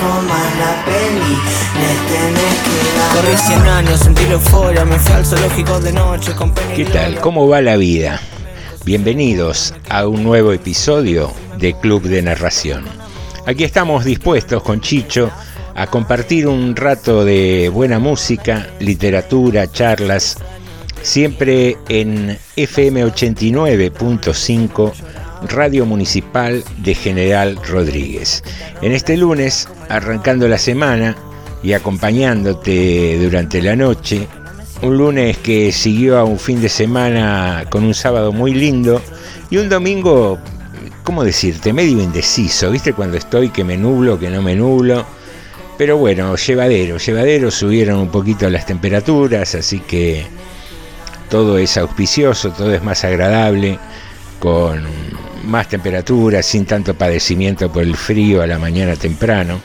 comas la peli, le tenés que dar. Corrí 100 años, sentí la euforia, me fui al zoológico de noche con ¿Qué tal? ¿Cómo va la vida? Bienvenidos a un nuevo episodio de Club de Narración. Aquí estamos dispuestos con Chicho a compartir un rato de buena música, literatura, charlas, siempre en FM 89.5 Radio Municipal de General Rodríguez. En este lunes, arrancando la semana y acompañándote durante la noche, un lunes que siguió a un fin de semana con un sábado muy lindo y un domingo ¿cómo decirte? Medio indeciso, ¿viste? Cuando estoy que me nublo, que no me nublo. Pero bueno, llevadero, llevadero, subieron un poquito las temperaturas, así que todo es auspicioso, todo es más agradable, con más temperatura, sin tanto padecimiento por el frío a la mañana temprano.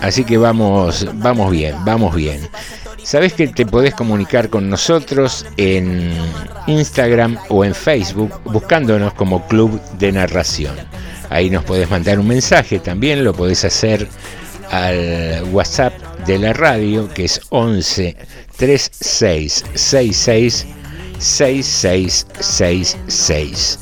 Así que vamos, vamos bien, vamos bien. Sabes que te podés comunicar con nosotros en Instagram o en Facebook buscándonos como Club de Narración. Ahí nos podés mandar un mensaje también, lo podés hacer al WhatsApp de la radio que es 11 36 66 6666.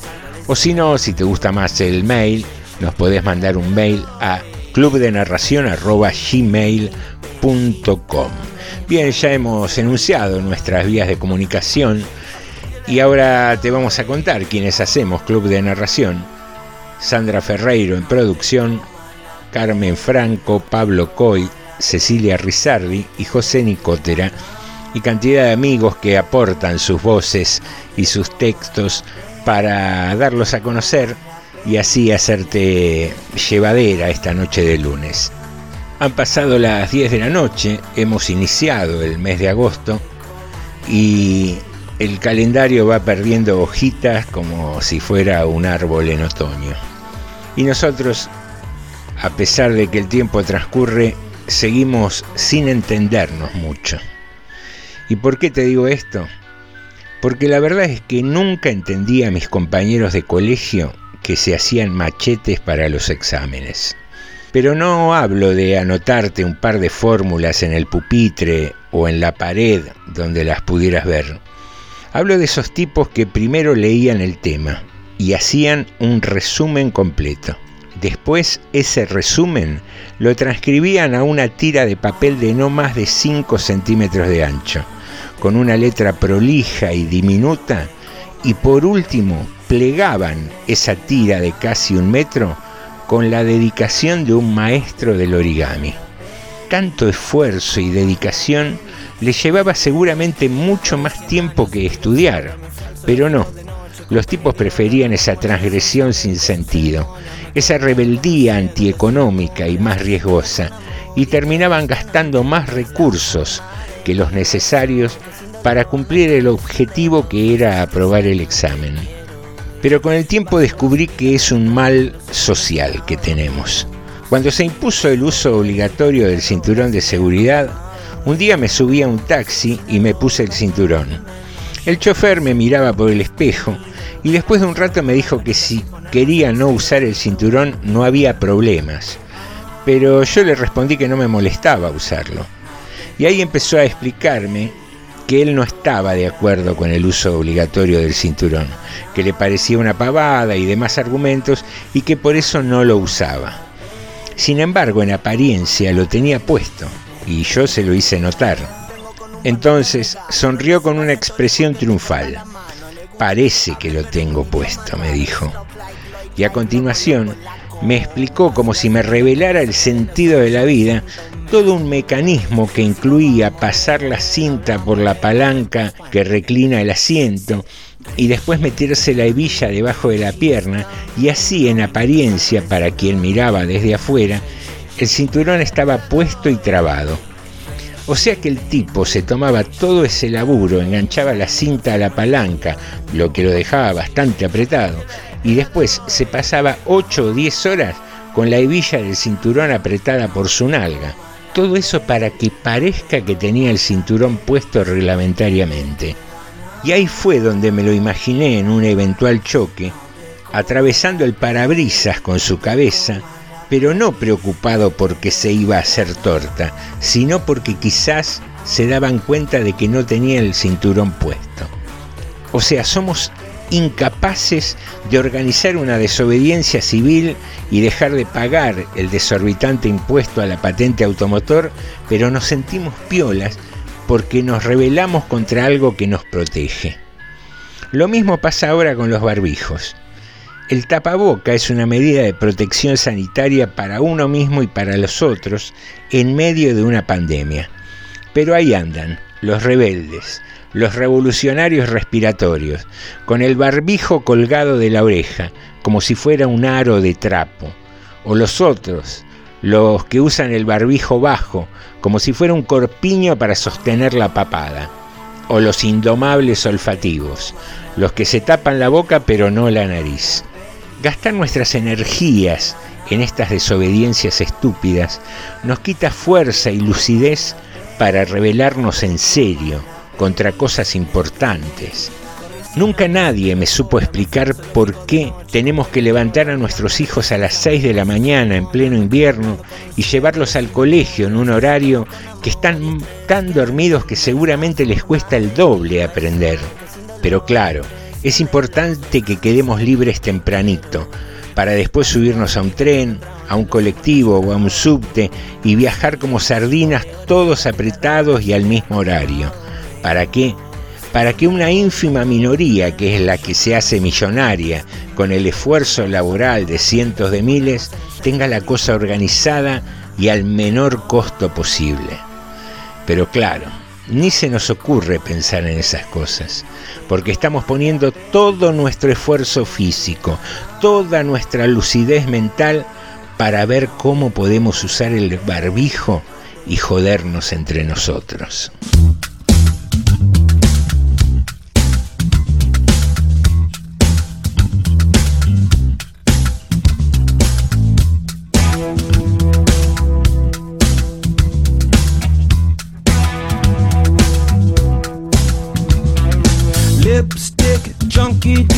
O si no, si te gusta más el mail, nos podés mandar un mail a clubdenarración.gmail.com Bien, ya hemos enunciado nuestras vías de comunicación y ahora te vamos a contar quiénes hacemos Club de Narración. Sandra Ferreiro en producción, Carmen Franco, Pablo Coy, Cecilia Rizardi y José Nicotera, y cantidad de amigos que aportan sus voces y sus textos para darlos a conocer y así hacerte llevadera esta noche de lunes. Han pasado las 10 de la noche, hemos iniciado el mes de agosto y el calendario va perdiendo hojitas como si fuera un árbol en otoño. Y nosotros, a pesar de que el tiempo transcurre, seguimos sin entendernos mucho. ¿Y por qué te digo esto? Porque la verdad es que nunca entendí a mis compañeros de colegio que se hacían machetes para los exámenes. Pero no hablo de anotarte un par de fórmulas en el pupitre o en la pared donde las pudieras ver. Hablo de esos tipos que primero leían el tema y hacían un resumen completo. Después ese resumen lo transcribían a una tira de papel de no más de 5 centímetros de ancho, con una letra prolija y diminuta, y por último plegaban esa tira de casi un metro con la dedicación de un maestro del origami. Tanto esfuerzo y dedicación le llevaba seguramente mucho más tiempo que estudiar, pero no. Los tipos preferían esa transgresión sin sentido, esa rebeldía antieconómica y más riesgosa, y terminaban gastando más recursos que los necesarios para cumplir el objetivo que era aprobar el examen pero con el tiempo descubrí que es un mal social que tenemos. Cuando se impuso el uso obligatorio del cinturón de seguridad, un día me subí a un taxi y me puse el cinturón. El chofer me miraba por el espejo y después de un rato me dijo que si quería no usar el cinturón no había problemas, pero yo le respondí que no me molestaba usarlo. Y ahí empezó a explicarme que él no estaba de acuerdo con el uso obligatorio del cinturón, que le parecía una pavada y demás argumentos y que por eso no lo usaba. Sin embargo, en apariencia lo tenía puesto y yo se lo hice notar. Entonces sonrió con una expresión triunfal. Parece que lo tengo puesto, me dijo. Y a continuación me explicó como si me revelara el sentido de la vida todo un mecanismo que incluía pasar la cinta por la palanca que reclina el asiento y después meterse la hebilla debajo de la pierna y así en apariencia para quien miraba desde afuera, el cinturón estaba puesto y trabado. O sea que el tipo se tomaba todo ese laburo, enganchaba la cinta a la palanca, lo que lo dejaba bastante apretado, y después se pasaba 8 o 10 horas con la hebilla del cinturón apretada por su nalga. Todo eso para que parezca que tenía el cinturón puesto reglamentariamente. Y ahí fue donde me lo imaginé en un eventual choque, atravesando el parabrisas con su cabeza, pero no preocupado porque se iba a hacer torta, sino porque quizás se daban cuenta de que no tenía el cinturón puesto. O sea, somos incapaces de organizar una desobediencia civil y dejar de pagar el desorbitante impuesto a la patente automotor, pero nos sentimos piolas porque nos rebelamos contra algo que nos protege. Lo mismo pasa ahora con los barbijos. El tapaboca es una medida de protección sanitaria para uno mismo y para los otros en medio de una pandemia. Pero ahí andan, los rebeldes, los revolucionarios respiratorios, con el barbijo colgado de la oreja, como si fuera un aro de trapo, o los otros, los que usan el barbijo bajo, como si fuera un corpiño para sostener la papada, o los indomables olfativos, los que se tapan la boca pero no la nariz. Gastar nuestras energías en estas desobediencias estúpidas nos quita fuerza y lucidez para rebelarnos en serio contra cosas importantes, Nunca nadie me supo explicar por qué tenemos que levantar a nuestros hijos a las 6 de la mañana en pleno invierno y llevarlos al colegio en un horario que están tan dormidos que seguramente les cuesta el doble aprender. Pero claro, es importante que quedemos libres tempranito, para después subirnos a un tren, a un colectivo o a un subte y viajar como sardinas todos apretados y al mismo horario. ¿Para qué? para que una ínfima minoría, que es la que se hace millonaria con el esfuerzo laboral de cientos de miles, tenga la cosa organizada y al menor costo posible. Pero claro, ni se nos ocurre pensar en esas cosas, porque estamos poniendo todo nuestro esfuerzo físico, toda nuestra lucidez mental para ver cómo podemos usar el barbijo y jodernos entre nosotros. You.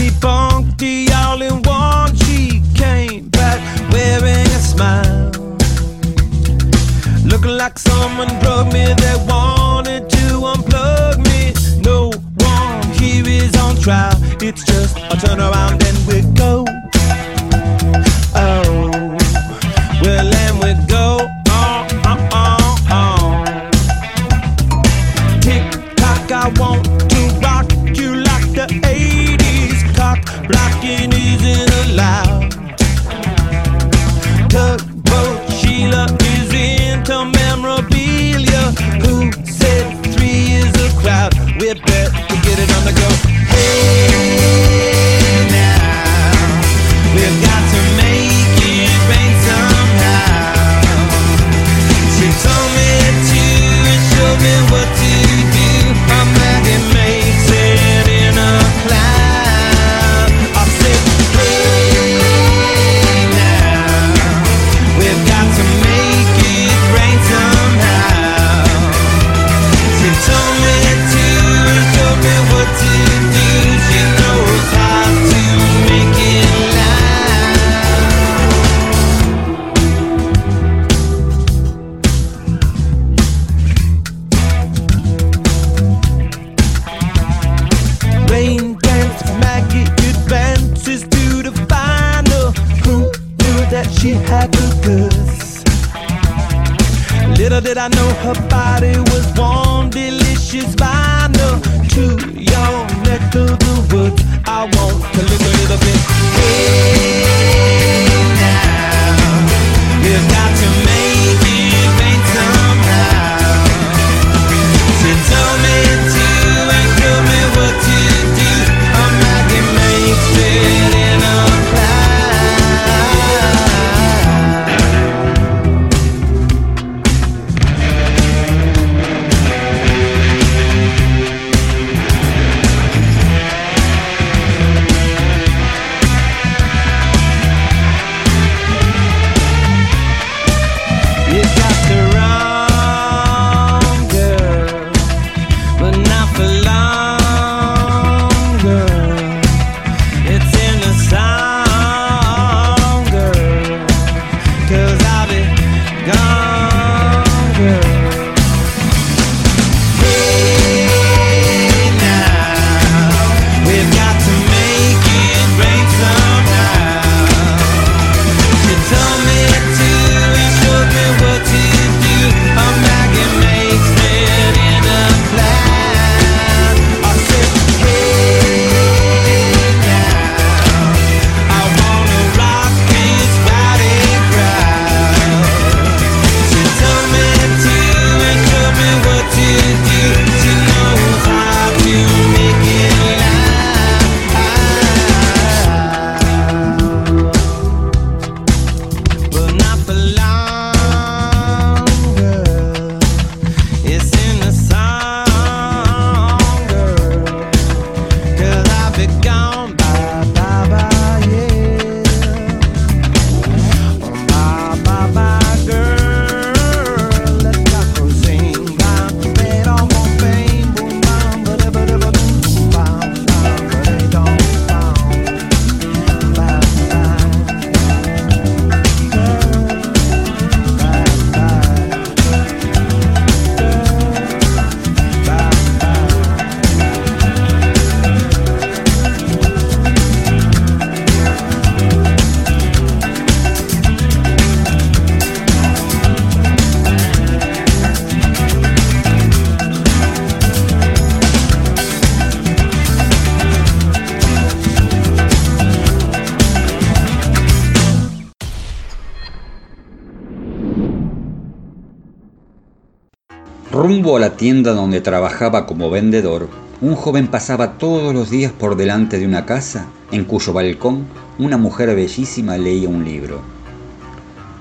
Rumbo a la tienda donde trabajaba como vendedor, un joven pasaba todos los días por delante de una casa en cuyo balcón una mujer bellísima leía un libro.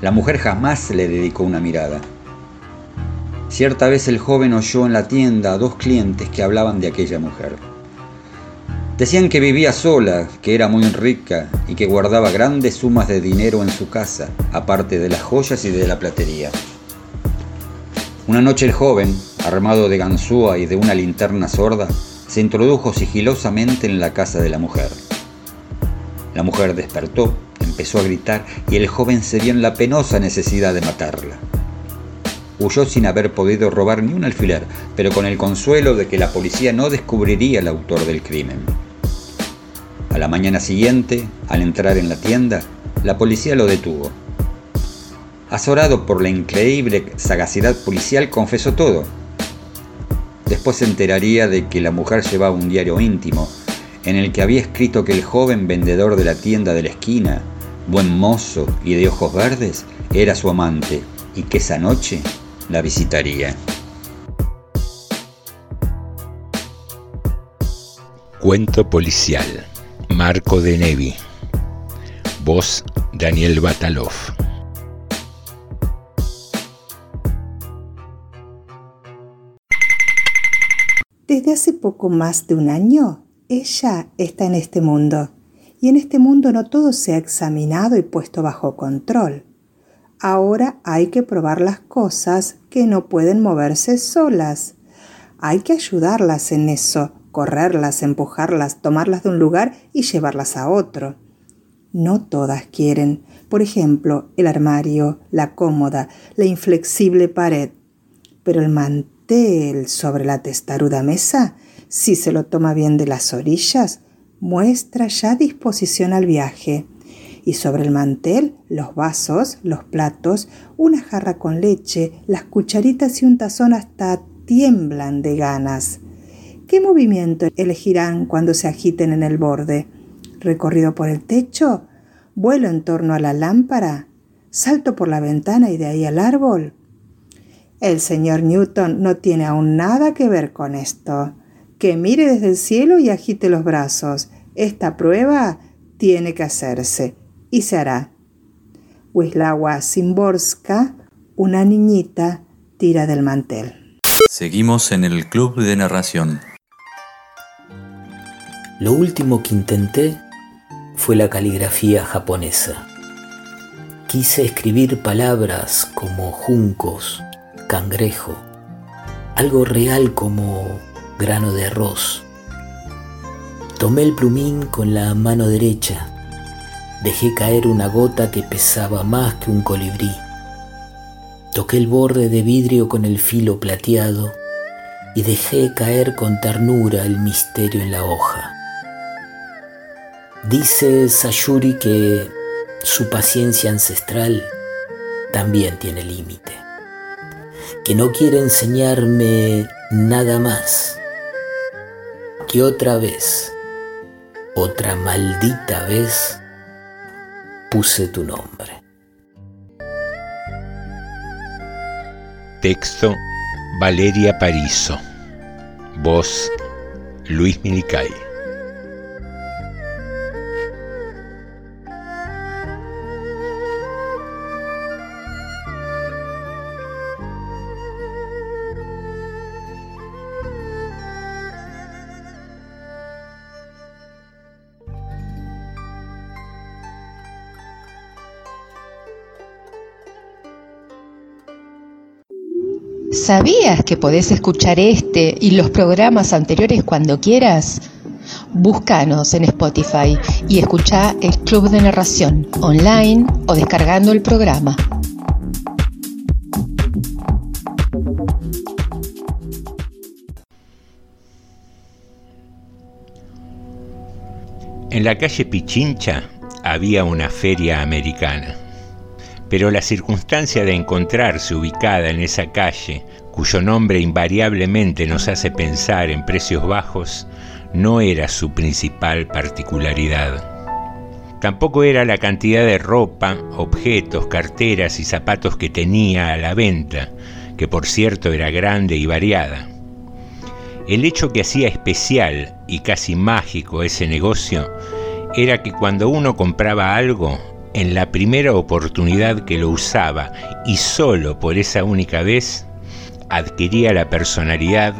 La mujer jamás le dedicó una mirada. Cierta vez el joven oyó en la tienda a dos clientes que hablaban de aquella mujer. Decían que vivía sola, que era muy rica y que guardaba grandes sumas de dinero en su casa, aparte de las joyas y de la platería. Una noche el joven, armado de ganzúa y de una linterna sorda, se introdujo sigilosamente en la casa de la mujer. La mujer despertó, empezó a gritar y el joven se vio en la penosa necesidad de matarla. Huyó sin haber podido robar ni un alfiler, pero con el consuelo de que la policía no descubriría el autor del crimen. A la mañana siguiente, al entrar en la tienda, la policía lo detuvo. Azorado por la increíble sagacidad policial, confesó todo. Después se enteraría de que la mujer llevaba un diario íntimo, en el que había escrito que el joven vendedor de la tienda de la esquina, buen mozo y de ojos verdes, era su amante y que esa noche la visitaría. Cuento policial. Marco de Nevi. Voz Daniel Batalov. Desde hace poco más de un año, ella está en este mundo. Y en este mundo no todo se ha examinado y puesto bajo control. Ahora hay que probar las cosas que no pueden moverse solas. Hay que ayudarlas en eso, correrlas, empujarlas, tomarlas de un lugar y llevarlas a otro. No todas quieren. Por ejemplo, el armario, la cómoda, la inflexible pared. Pero el mantel sobre la testaruda mesa, si se lo toma bien de las orillas, muestra ya disposición al viaje. Y sobre el mantel, los vasos, los platos, una jarra con leche, las cucharitas y un tazón hasta tiemblan de ganas. ¿Qué movimiento elegirán cuando se agiten en el borde? ¿Recorrido por el techo? ¿Vuelo en torno a la lámpara? ¿Salto por la ventana y de ahí al árbol? El señor Newton no tiene aún nada que ver con esto. Que mire desde el cielo y agite los brazos. Esta prueba tiene que hacerse y se hará. Wislawa Simborska, una niñita, tira del mantel. Seguimos en el club de narración. Lo último que intenté fue la caligrafía japonesa. Quise escribir palabras como juncos, cangrejo, algo real como grano de arroz. Tomé el plumín con la mano derecha, dejé caer una gota que pesaba más que un colibrí. Toqué el borde de vidrio con el filo plateado y dejé caer con ternura el misterio en la hoja. Dice Sayuri que su paciencia ancestral también tiene límite, que no quiere enseñarme nada más, que otra vez, otra maldita vez, puse tu nombre. Texto Valeria Parizo. Voz Luis Milicay. ¿Sabías que podés escuchar este y los programas anteriores cuando quieras? Búscanos en Spotify y escucha el Club de Narración online o descargando el programa. En la calle Pichincha había una feria americana, pero la circunstancia de encontrarse ubicada en esa calle, cuyo nombre invariablemente nos hace pensar en precios bajos, no era su principal particularidad. Tampoco era la cantidad de ropa, objetos, carteras y zapatos que tenía a la venta, que por cierto era grande y variada. El hecho que hacía especial y casi mágico ese negocio era que cuando uno compraba algo, en la primera oportunidad que lo usaba y solo por esa única vez, adquiría la personalidad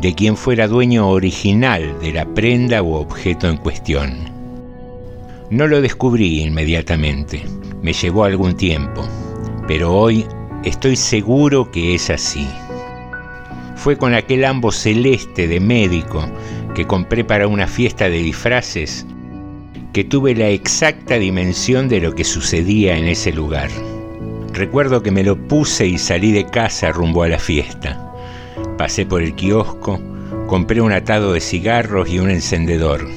de quien fuera dueño original de la prenda u objeto en cuestión. No lo descubrí inmediatamente, me llevó algún tiempo, pero hoy estoy seguro que es así fue con aquel ambo celeste de médico que compré para una fiesta de disfraces tuve la exacta dimensión de lo que sucedía en ese lugar. Recuerdo que me lo puse y salí de casa rumbo a la fiesta. Pasé por el kiosco, compré un atado de cigarros y un encendedor.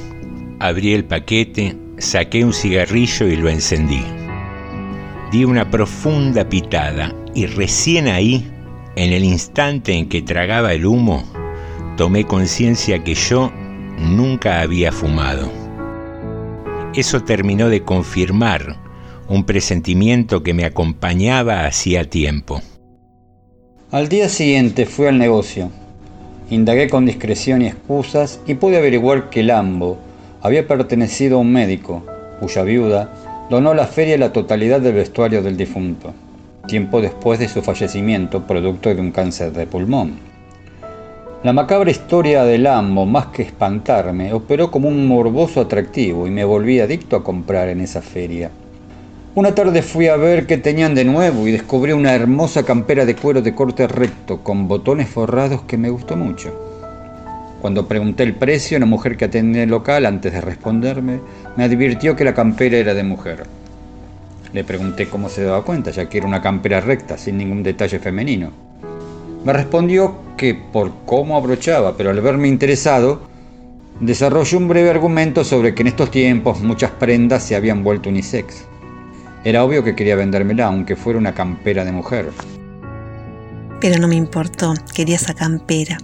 Abrí el paquete, saqué un cigarrillo y lo encendí. Di una profunda pitada y recién ahí en el instante en que tragaba el humo, tomé conciencia que yo nunca había fumado. Eso terminó de confirmar un presentimiento que me acompañaba hacía tiempo. Al día siguiente fui al negocio. Indagué con discreción y excusas y pude averiguar que Lambo había pertenecido a un médico, cuya viuda donó a la feria la totalidad del vestuario del difunto tiempo después de su fallecimiento producto de un cáncer de pulmón. La macabra historia del Lambo, más que espantarme, operó como un morboso atractivo y me volví adicto a comprar en esa feria. Una tarde fui a ver qué tenían de nuevo y descubrí una hermosa campera de cuero de corte recto con botones forrados que me gustó mucho. Cuando pregunté el precio, la mujer que atendía el local, antes de responderme, me advirtió que la campera era de mujer. Le pregunté cómo se daba cuenta, ya que era una campera recta, sin ningún detalle femenino. Me respondió que por cómo abrochaba, pero al verme interesado, desarrolló un breve argumento sobre que en estos tiempos muchas prendas se habían vuelto unisex. Era obvio que quería vendérmela, aunque fuera una campera de mujer. Pero no me importó, quería esa campera.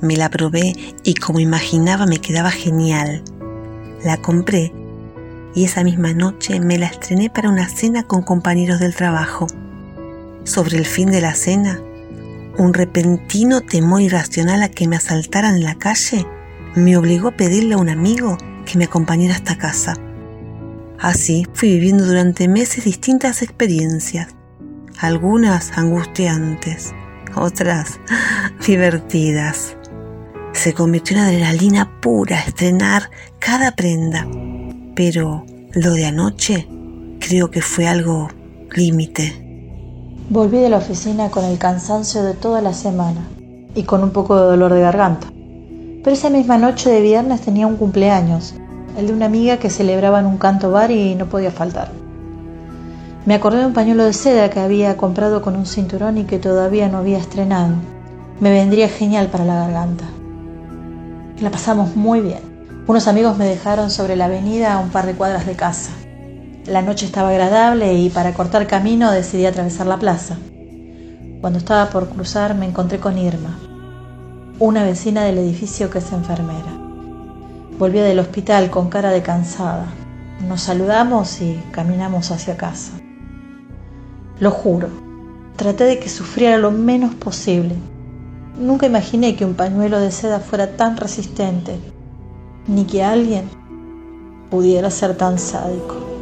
Me la probé y como imaginaba me quedaba genial. La compré y esa misma noche me la estrené para una cena con compañeros del trabajo. Sobre el fin de la cena, un repentino temor irracional a que me asaltaran en la calle me obligó a pedirle a un amigo que me acompañara hasta casa. Así fui viviendo durante meses distintas experiencias, algunas angustiantes, otras divertidas. Se convirtió en adrenalina pura estrenar cada prenda pero lo de anoche creo que fue algo límite. Volví de la oficina con el cansancio de toda la semana y con un poco de dolor de garganta. Pero esa misma noche de viernes tenía un cumpleaños, el de una amiga que celebraba en un canto bar y no podía faltar. Me acordé de un pañuelo de seda que había comprado con un cinturón y que todavía no había estrenado. Me vendría genial para la garganta. La pasamos muy bien. Unos amigos me dejaron sobre la avenida a un par de cuadras de casa. La noche estaba agradable y para cortar camino decidí atravesar la plaza. Cuando estaba por cruzar me encontré con Irma, una vecina del edificio que es enfermera. Volvía del hospital con cara de cansada. Nos saludamos y caminamos hacia casa. Lo juro, traté de que sufriera lo menos posible. Nunca imaginé que un pañuelo de seda fuera tan resistente ni que alguien pudiera ser tan sádico.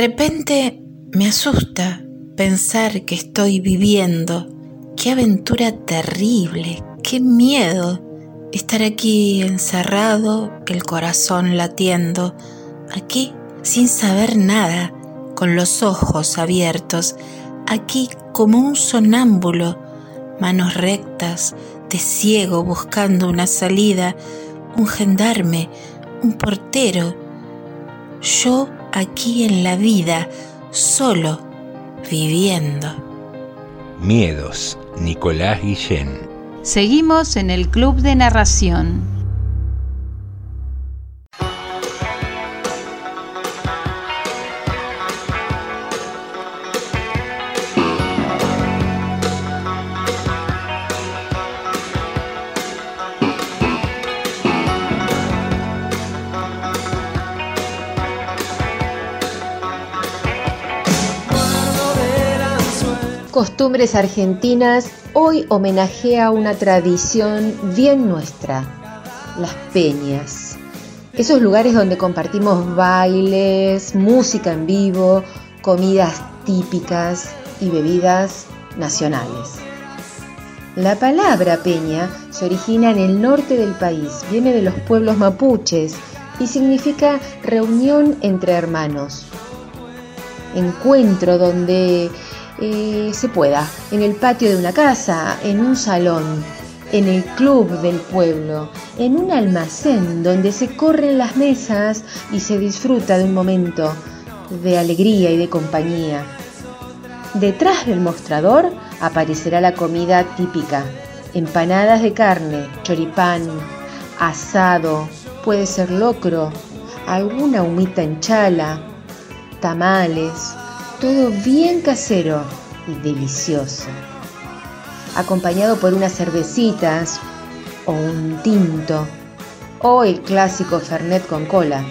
Repente me asusta pensar que estoy viviendo. Qué aventura terrible, qué miedo estar aquí encerrado, el corazón latiendo, aquí sin saber nada, con los ojos abiertos, aquí como un sonámbulo, manos rectas, de ciego buscando una salida, un gendarme, un portero. Yo aquí en la vida, solo, viviendo. Miedos, Nicolás Guillén. Seguimos en el Club de Narración. Costumbres Argentinas hoy homenajea una tradición bien nuestra, las peñas. Esos lugares donde compartimos bailes, música en vivo, comidas típicas y bebidas nacionales. La palabra peña se origina en el norte del país, viene de los pueblos mapuches y significa reunión entre hermanos. Encuentro donde eh, se pueda, en el patio de una casa, en un salón, en el club del pueblo, en un almacén donde se corren las mesas y se disfruta de un momento de alegría y de compañía. Detrás del mostrador aparecerá la comida típica, empanadas de carne, choripán, asado, puede ser locro, alguna humita en chala, tamales, todo bien casero y delicioso. Acompañado por unas cervecitas o un tinto o el clásico Fernet con cola.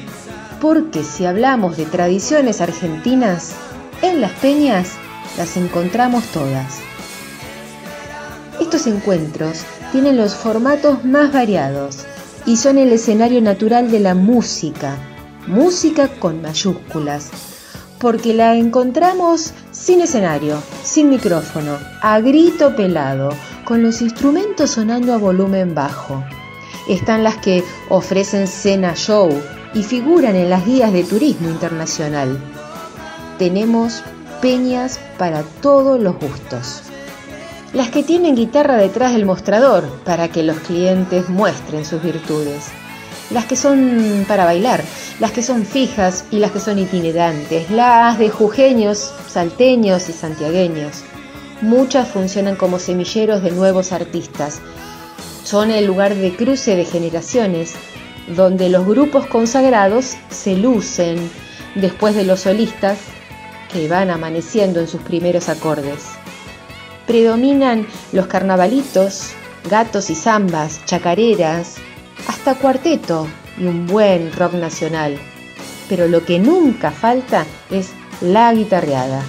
Porque si hablamos de tradiciones argentinas, en las peñas las encontramos todas. Estos encuentros tienen los formatos más variados y son el escenario natural de la música, música con mayúsculas, porque la encontramos sin escenario, sin micrófono, a grito pelado, con los instrumentos sonando a volumen bajo. Están las que ofrecen cena show y figuran en las guías de turismo internacional. Tenemos peñas para todos los gustos. Las que tienen guitarra detrás del mostrador para que los clientes muestren sus virtudes las que son para bailar, las que son fijas y las que son itinerantes, las de jujeños, salteños y santiagueños. Muchas funcionan como semilleros de nuevos artistas. Son el lugar de cruce de generaciones, donde los grupos consagrados se lucen después de los solistas que van amaneciendo en sus primeros acordes. Predominan los carnavalitos, gatos y zambas, chacareras, hasta cuarteto y un buen rock nacional. Pero lo que nunca falta es la guitarreada.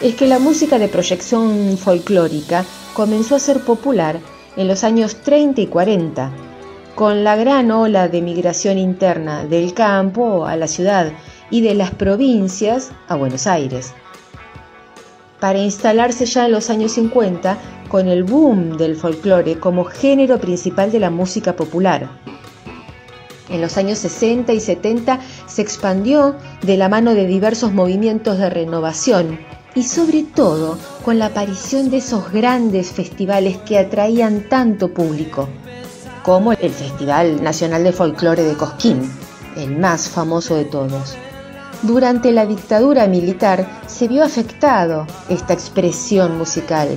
Es que la música de proyección folclórica comenzó a ser popular en los años 30 y 40, con la gran ola de migración interna del campo a la ciudad y de las provincias a Buenos Aires. Para instalarse ya en los años 50 con el boom del folclore como género principal de la música popular. En los años 60 y 70 se expandió de la mano de diversos movimientos de renovación y sobre todo con la aparición de esos grandes festivales que atraían tanto público, como el Festival Nacional de Folclore de Cosquín, el más famoso de todos. Durante la dictadura militar se vio afectado esta expresión musical,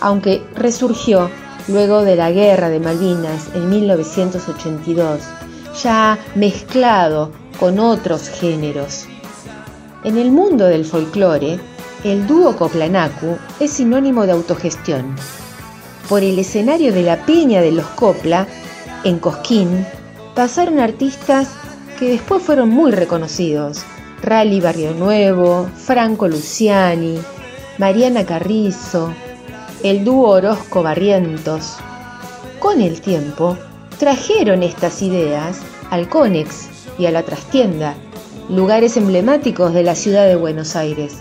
aunque resurgió luego de la Guerra de Malvinas en 1982 ya mezclado con otros géneros. En el mundo del folclore, el dúo Coplanacu es sinónimo de autogestión. Por el escenario de la Peña de los Copla, en Cosquín, pasaron artistas que después fueron muy reconocidos. Rally Barrio Nuevo, Franco Luciani, Mariana Carrizo, el dúo Orozco Barrientos. Con el tiempo, trajeron estas ideas al Conex y a la trastienda, lugares emblemáticos de la ciudad de Buenos Aires,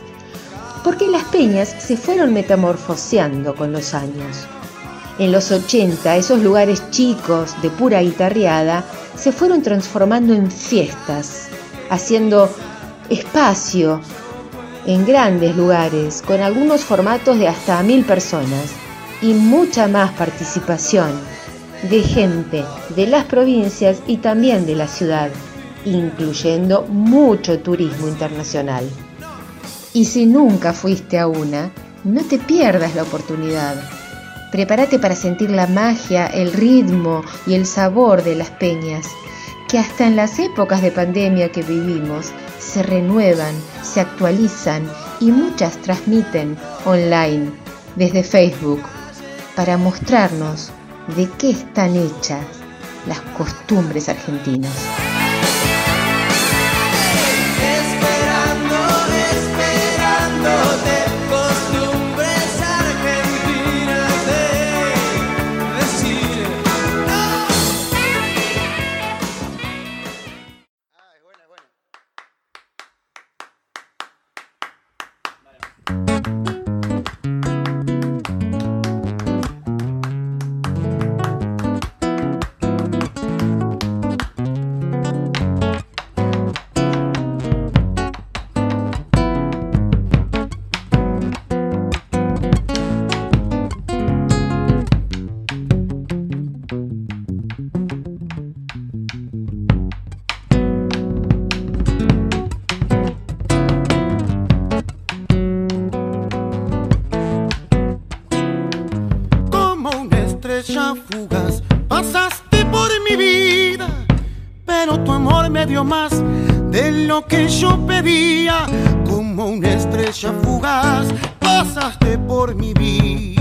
porque las peñas se fueron metamorfoseando con los años. En los 80, esos lugares chicos de pura guitarreada se fueron transformando en fiestas, haciendo espacio en grandes lugares, con algunos formatos de hasta mil personas y mucha más participación de gente de las provincias y también de la ciudad, incluyendo mucho turismo internacional. Y si nunca fuiste a una, no te pierdas la oportunidad. Prepárate para sentir la magia, el ritmo y el sabor de las peñas, que hasta en las épocas de pandemia que vivimos se renuevan, se actualizan y muchas transmiten online desde Facebook para mostrarnos de qué están hechas las costumbres argentinas. que yo pedía, como una estrella fugaz, pasaste por mi vida.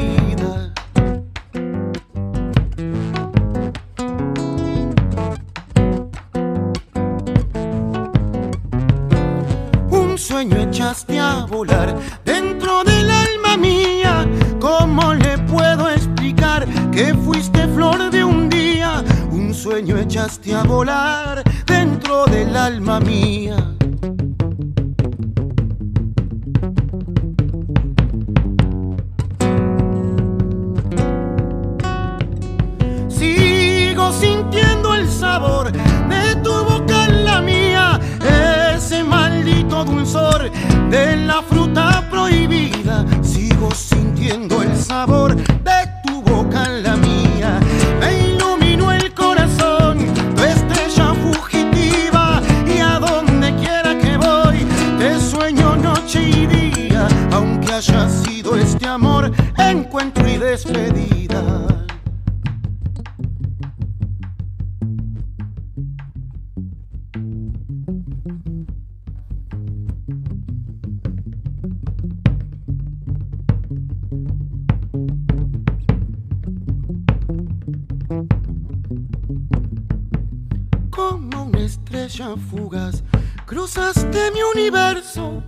Como una estrella fugaz, cruzaste mi universo,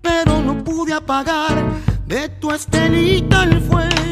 pero no pude apagar de tu estelita el fuego.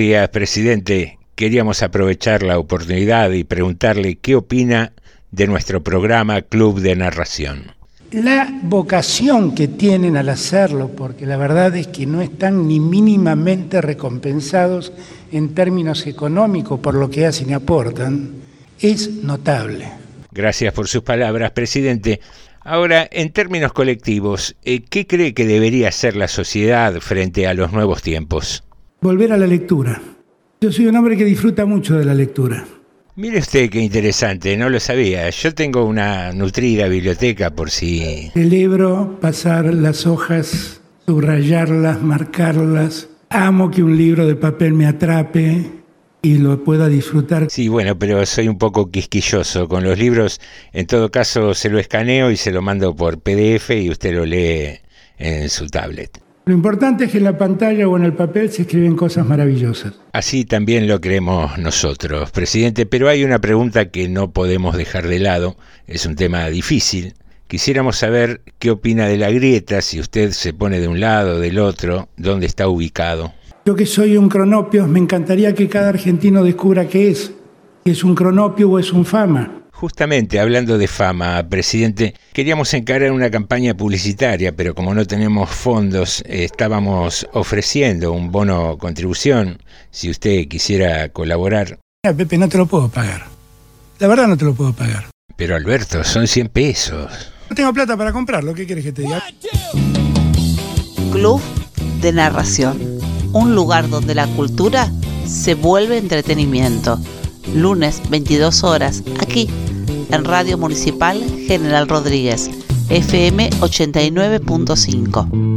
días, presidente. Queríamos aprovechar la oportunidad y preguntarle qué opina de nuestro programa Club de Narración. La vocación que tienen al hacerlo, porque la verdad es que no están ni mínimamente recompensados en términos económicos por lo que hacen y aportan, es notable. Gracias por sus palabras, presidente. Ahora, en términos colectivos, eh, ¿qué cree que debería hacer la sociedad frente a los nuevos tiempos? Volver a la lectura. Yo soy un hombre que disfruta mucho de la lectura. Mire usted qué interesante, no lo sabía. Yo tengo una nutrida biblioteca por si... El libro, pasar las hojas, subrayarlas, marcarlas. Amo que un libro de papel me atrape y lo pueda disfrutar. Sí, bueno, pero soy un poco quisquilloso con los libros. En todo caso, se lo escaneo y se lo mando por PDF y usted lo lee en su tablet. Lo importante es que en la pantalla o en el papel se escriben cosas maravillosas. Así también lo creemos nosotros, presidente, pero hay una pregunta que no podemos dejar de lado, es un tema difícil. Quisiéramos saber qué opina de la grieta, si usted se pone de un lado, o del otro, dónde está ubicado. Yo que soy un cronopio, me encantaría que cada argentino descubra qué es, si es un cronopio o es un fama. Justamente hablando de fama, presidente, queríamos encarar una campaña publicitaria, pero como no tenemos fondos, estábamos ofreciendo un bono contribución, si usted quisiera colaborar. Pepe, no te lo puedo pagar. La verdad no te lo puedo pagar. Pero Alberto, son 100 pesos. No tengo plata para comprarlo, ¿qué quieres que te diga? Club de Narración, un lugar donde la cultura se vuelve entretenimiento. Lunes 22 horas, aquí en Radio Municipal General Rodríguez, FM 89.5.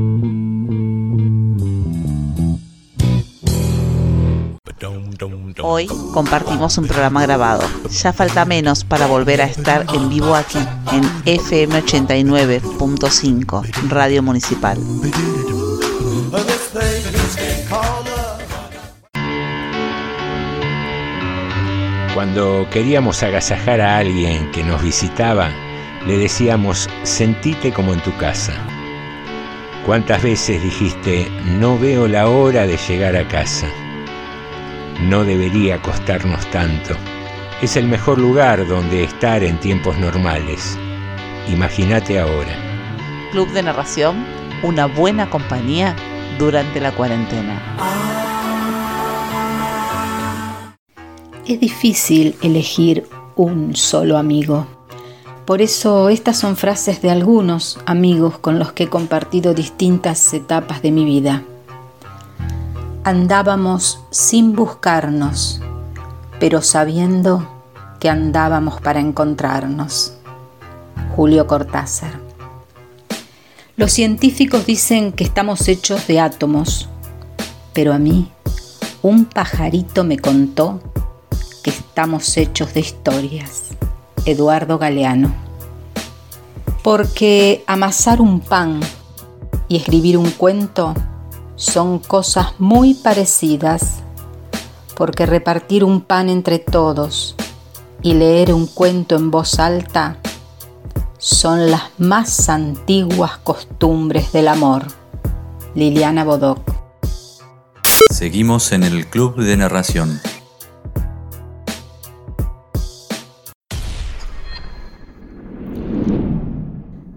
Hoy compartimos un programa grabado. Ya falta menos para volver a estar en vivo aquí, en FM 89.5, Radio Municipal. Cuando queríamos agasajar a alguien que nos visitaba, le decíamos, sentite como en tu casa. ¿Cuántas veces dijiste, no veo la hora de llegar a casa? No debería costarnos tanto. Es el mejor lugar donde estar en tiempos normales. Imagínate ahora. Club de Narración, una buena compañía durante la cuarentena. Es difícil elegir un solo amigo. Por eso estas son frases de algunos amigos con los que he compartido distintas etapas de mi vida. Andábamos sin buscarnos, pero sabiendo que andábamos para encontrarnos. Julio Cortázar. Los científicos dicen que estamos hechos de átomos, pero a mí un pajarito me contó que estamos hechos de historias. Eduardo Galeano. Porque amasar un pan y escribir un cuento son cosas muy parecidas, porque repartir un pan entre todos y leer un cuento en voz alta son las más antiguas costumbres del amor. Liliana Bodoc. Seguimos en el Club de Narración.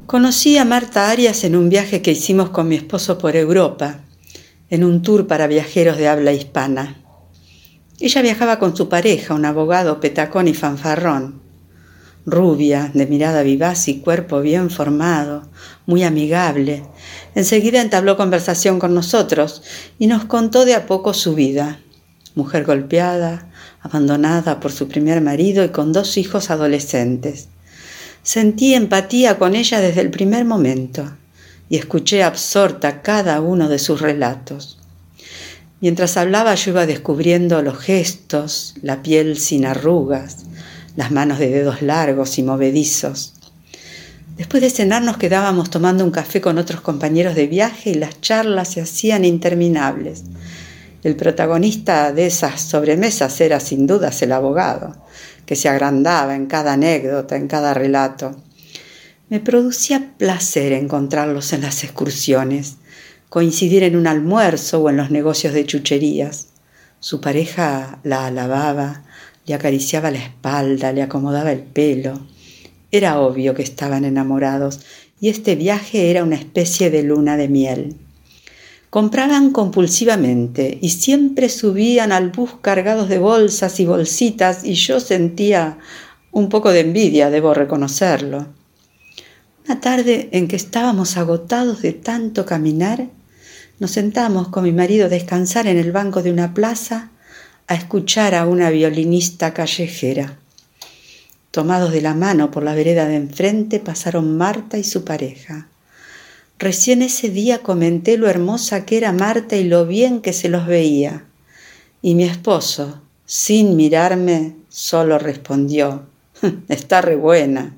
Conocí a Marta Arias en un viaje que hicimos con mi esposo por Europa, en un tour para viajeros de habla hispana. Ella viajaba con su pareja, un abogado petacón y fanfarrón, rubia, de mirada vivaz y cuerpo bien formado, muy amigable. Enseguida entabló conversación con nosotros y nos contó de a poco su vida. Mujer golpeada, abandonada por su primer marido y con dos hijos adolescentes. Sentí empatía con ella desde el primer momento y escuché absorta cada uno de sus relatos. Mientras hablaba yo iba descubriendo los gestos, la piel sin arrugas, las manos de dedos largos y movedizos. Después de cenar nos quedábamos tomando un café con otros compañeros de viaje y las charlas se hacían interminables. El protagonista de esas sobremesas era sin dudas el abogado que se agrandaba en cada anécdota, en cada relato. Me producía placer encontrarlos en las excursiones, coincidir en un almuerzo o en los negocios de chucherías. Su pareja la alababa, le acariciaba la espalda, le acomodaba el pelo. Era obvio que estaban enamorados y este viaje era una especie de luna de miel. Compraban compulsivamente y siempre subían al bus cargados de bolsas y bolsitas y yo sentía un poco de envidia, debo reconocerlo. Una tarde en que estábamos agotados de tanto caminar, nos sentamos con mi marido a descansar en el banco de una plaza a escuchar a una violinista callejera. Tomados de la mano por la vereda de enfrente pasaron Marta y su pareja. Recién ese día comenté lo hermosa que era Marta y lo bien que se los veía. Y mi esposo, sin mirarme, solo respondió, está re buena.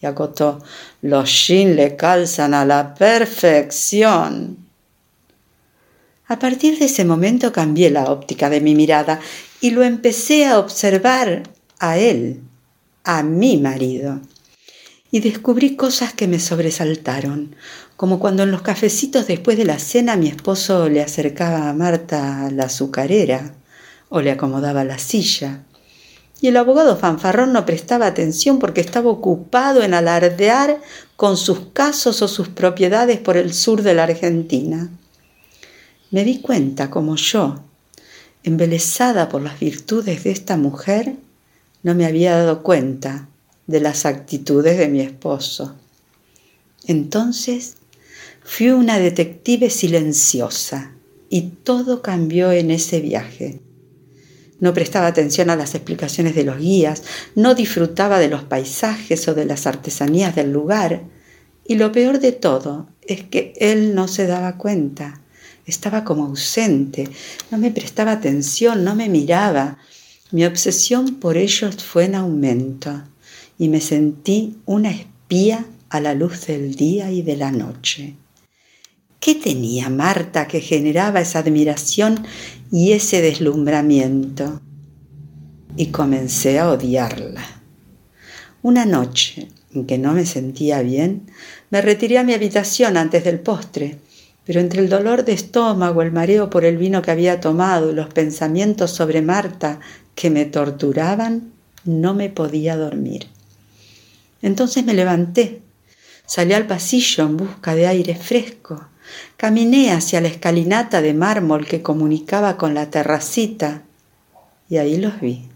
Y acotó, los jeans le calzan a la perfección. A partir de ese momento cambié la óptica de mi mirada y lo empecé a observar a él, a mi marido. Y descubrí cosas que me sobresaltaron, como cuando en los cafecitos después de la cena mi esposo le acercaba a Marta la azucarera o le acomodaba la silla. Y el abogado fanfarrón no prestaba atención porque estaba ocupado en alardear con sus casos o sus propiedades por el sur de la Argentina. Me di cuenta como yo, embelesada por las virtudes de esta mujer, no me había dado cuenta de las actitudes de mi esposo. Entonces fui una detective silenciosa y todo cambió en ese viaje. No prestaba atención a las explicaciones de los guías, no disfrutaba de los paisajes o de las artesanías del lugar. Y lo peor de todo es que él no se daba cuenta. Estaba como ausente, no me prestaba atención, no me miraba. Mi obsesión por ellos fue en aumento y me sentí una espía a la luz del día y de la noche. ¿Qué tenía Marta que generaba esa admiración y ese deslumbramiento? Y comencé a odiarla. Una noche en que no me sentía bien, me retiré a mi habitación antes del postre, pero entre el dolor de estómago, el mareo por el vino que había tomado y los pensamientos sobre Marta que me torturaban, no me podía dormir. Entonces me levanté, salí al pasillo en busca de aire fresco Caminé hacia la escalinata de mármol que comunicaba con la terracita y ahí los vi.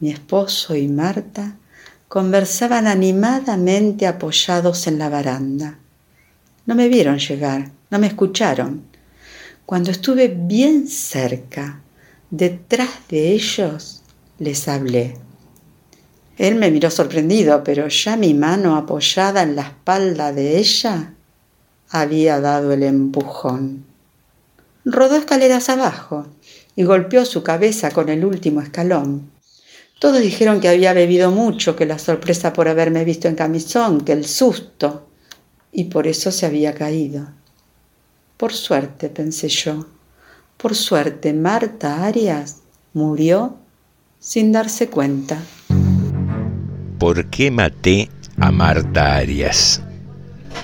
Mi esposo y Marta conversaban animadamente apoyados en la baranda. No me vieron llegar, no me escucharon. Cuando estuve bien cerca, detrás de ellos, les hablé. Él me miró sorprendido, pero ya mi mano apoyada en la espalda de ella había dado el empujón. Rodó escaleras abajo y golpeó su cabeza con el último escalón. Todos dijeron que había bebido mucho, que la sorpresa por haberme visto en camisón, que el susto, y por eso se había caído. Por suerte, pensé yo, por suerte Marta Arias murió sin darse cuenta. ¿Por qué maté a Marta Arias?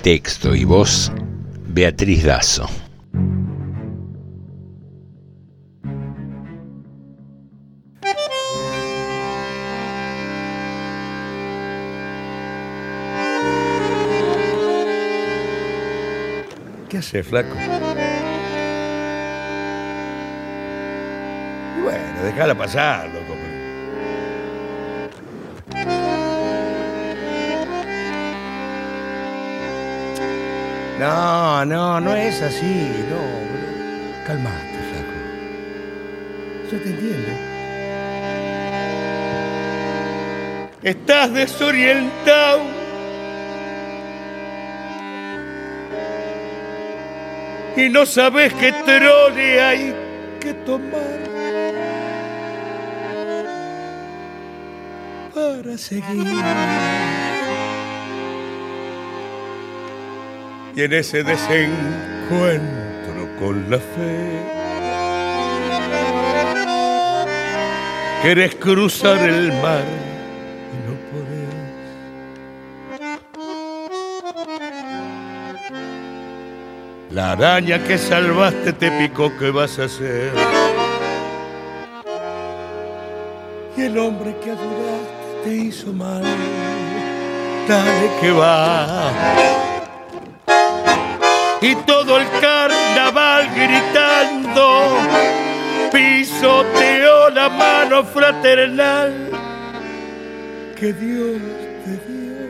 Texto y voz, Beatriz Dazo. ¿Qué hace, flaco? Y bueno, déjala pasar, loco. No, no, no es así, no. Calmate, flaco. Yo te entiendo. Estás desorientado. Y no sabes qué trole hay que tomar para seguir. Y en ese desencuentro con la fe. Querés cruzar el mar y no podés. La araña que salvaste te picó, ¿qué vas a hacer? Y el hombre que ayudaste te hizo mal, dale que va y todo el carnaval gritando pisoteó la mano fraternal que Dios te dio.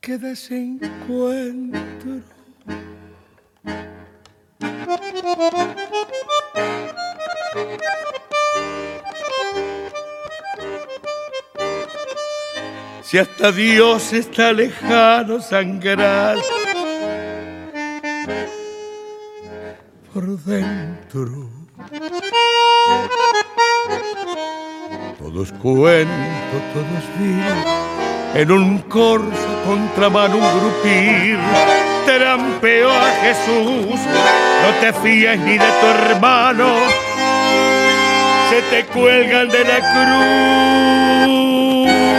Que desencuentro. Si hasta Dios está lejano sangrar por dentro. Todos cuento, todos es en un corso contramano un grupir trampeó a Jesús, no te fíes ni de tu hermano, se te cuelgan de la cruz.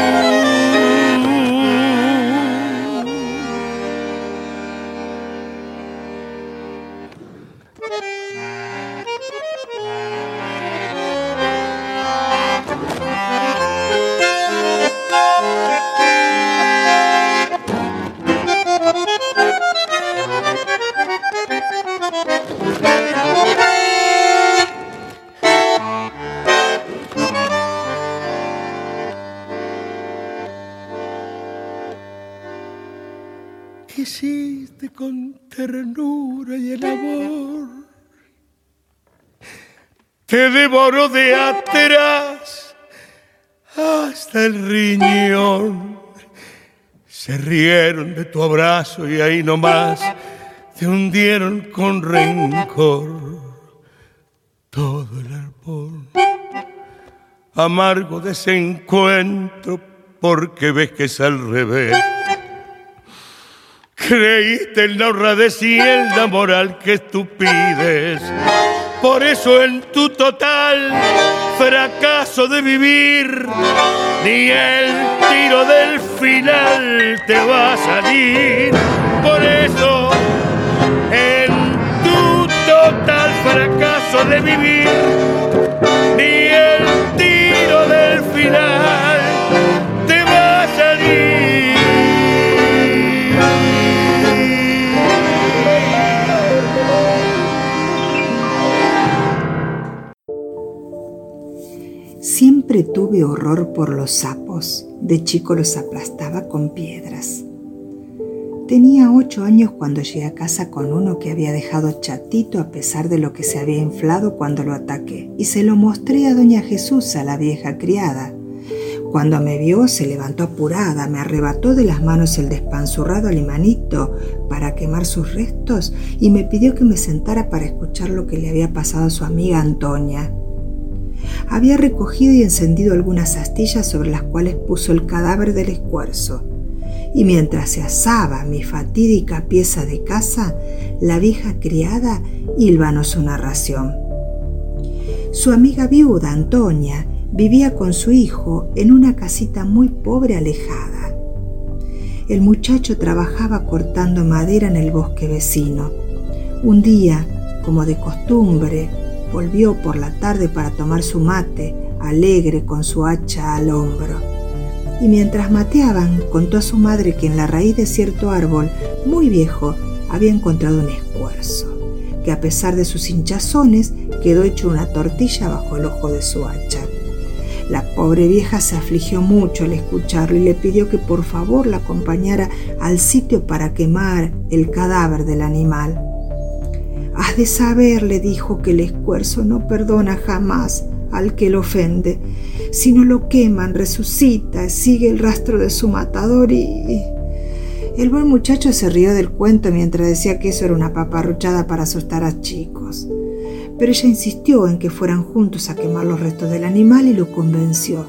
Con ternura y el amor. Te devoró de atrás hasta el riñón. Se rieron de tu abrazo y ahí nomás te hundieron con rencor todo el árbol. Amargo desencuentro porque ves que es al revés. Creíste en la honradez y en la moral que tú pides. Por eso en tu total fracaso de vivir, ni el tiro del final te va a salir. Por eso total fracaso de vivir, ni el tiro del final Siempre tuve horror por los sapos. De chico los aplastaba con piedras. Tenía ocho años cuando llegué a casa con uno que había dejado chatito a pesar de lo que se había inflado cuando lo ataqué, y se lo mostré a doña Jesús, a la vieja criada. Cuando me vio, se levantó apurada, me arrebató de las manos el despanzurrado alimanito para quemar sus restos y me pidió que me sentara para escuchar lo que le había pasado a su amiga Antonia. Había recogido y encendido algunas astillas sobre las cuales puso el cadáver del escuerzo y mientras se asaba mi fatídica pieza de casa, la vieja criada hilvanó su narración. Su amiga viuda, Antonia, vivía con su hijo en una casita muy pobre alejada. El muchacho trabajaba cortando madera en el bosque vecino. Un día, como de costumbre, volvió por la tarde para tomar su mate, alegre con su hacha al hombro y mientras mateaban contó a su madre que en la raíz de cierto árbol muy viejo había encontrado un escuerzo, que a pesar de sus hinchazones quedó hecho una tortilla bajo el ojo de su hacha. La pobre vieja se afligió mucho al escucharlo y le pidió que por favor la acompañara al sitio para quemar el cadáver del animal. De saber, le dijo, que el escuerzo no perdona jamás al que lo ofende si no lo queman, resucita, sigue el rastro de su matador y... El buen muchacho se rió del cuento mientras decía que eso era una paparruchada para asustar a chicos. Pero ella insistió en que fueran juntos a quemar los restos del animal y lo convenció.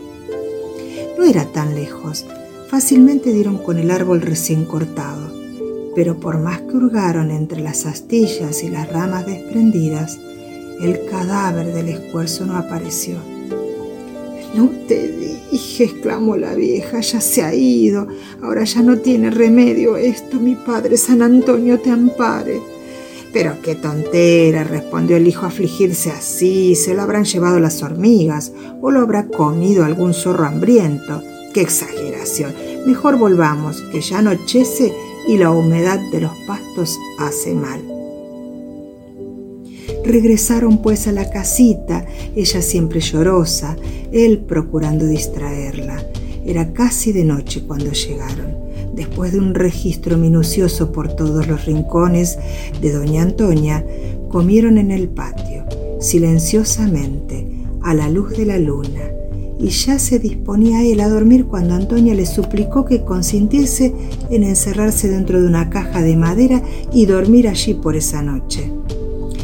No era tan lejos. Fácilmente dieron con el árbol recién cortado. Pero por más que hurgaron entre las astillas y las ramas desprendidas, el cadáver del esfuerzo no apareció. No te dije, exclamó la vieja, ya se ha ido, ahora ya no tiene remedio esto, mi padre San Antonio te ampare. Pero qué tontera, respondió el hijo afligirse así, se lo habrán llevado las hormigas o lo habrá comido algún zorro hambriento. Qué exageración. Mejor volvamos, que ya anochece y la humedad de los pastos hace mal. Regresaron pues a la casita, ella siempre llorosa, él procurando distraerla. Era casi de noche cuando llegaron. Después de un registro minucioso por todos los rincones de doña Antonia, comieron en el patio, silenciosamente, a la luz de la luna, y ya se disponía él a dormir cuando Antonia le suplicó que consintiese en encerrarse dentro de una caja de madera y dormir allí por esa noche.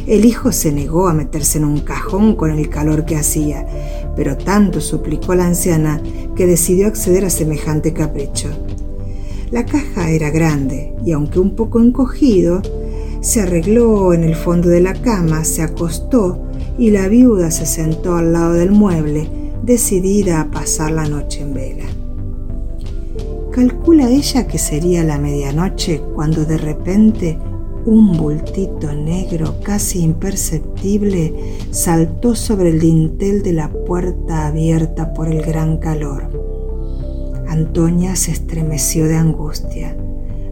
El hijo se negó a meterse en un cajón con el calor que hacía, pero tanto suplicó la anciana que decidió acceder a semejante capricho. La caja era grande y aunque un poco encogido, se arregló en el fondo de la cama, se acostó y la viuda se sentó al lado del mueble, decidida a pasar la noche en vela. Calcula ella que sería la medianoche cuando de repente un bultito negro casi imperceptible saltó sobre el dintel de la puerta abierta por el gran calor. Antonia se estremeció de angustia.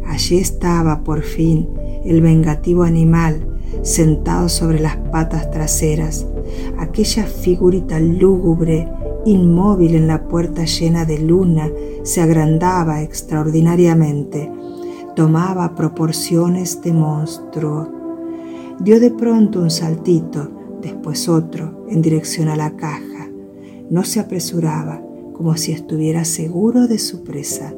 Allí estaba por fin el vengativo animal sentado sobre las patas traseras, aquella figurita lúgubre, inmóvil en la puerta llena de luna, se agrandaba extraordinariamente tomaba proporciones de monstruo. Dio de pronto un saltito, después otro, en dirección a la caja. No se apresuraba, como si estuviera seguro de su presa.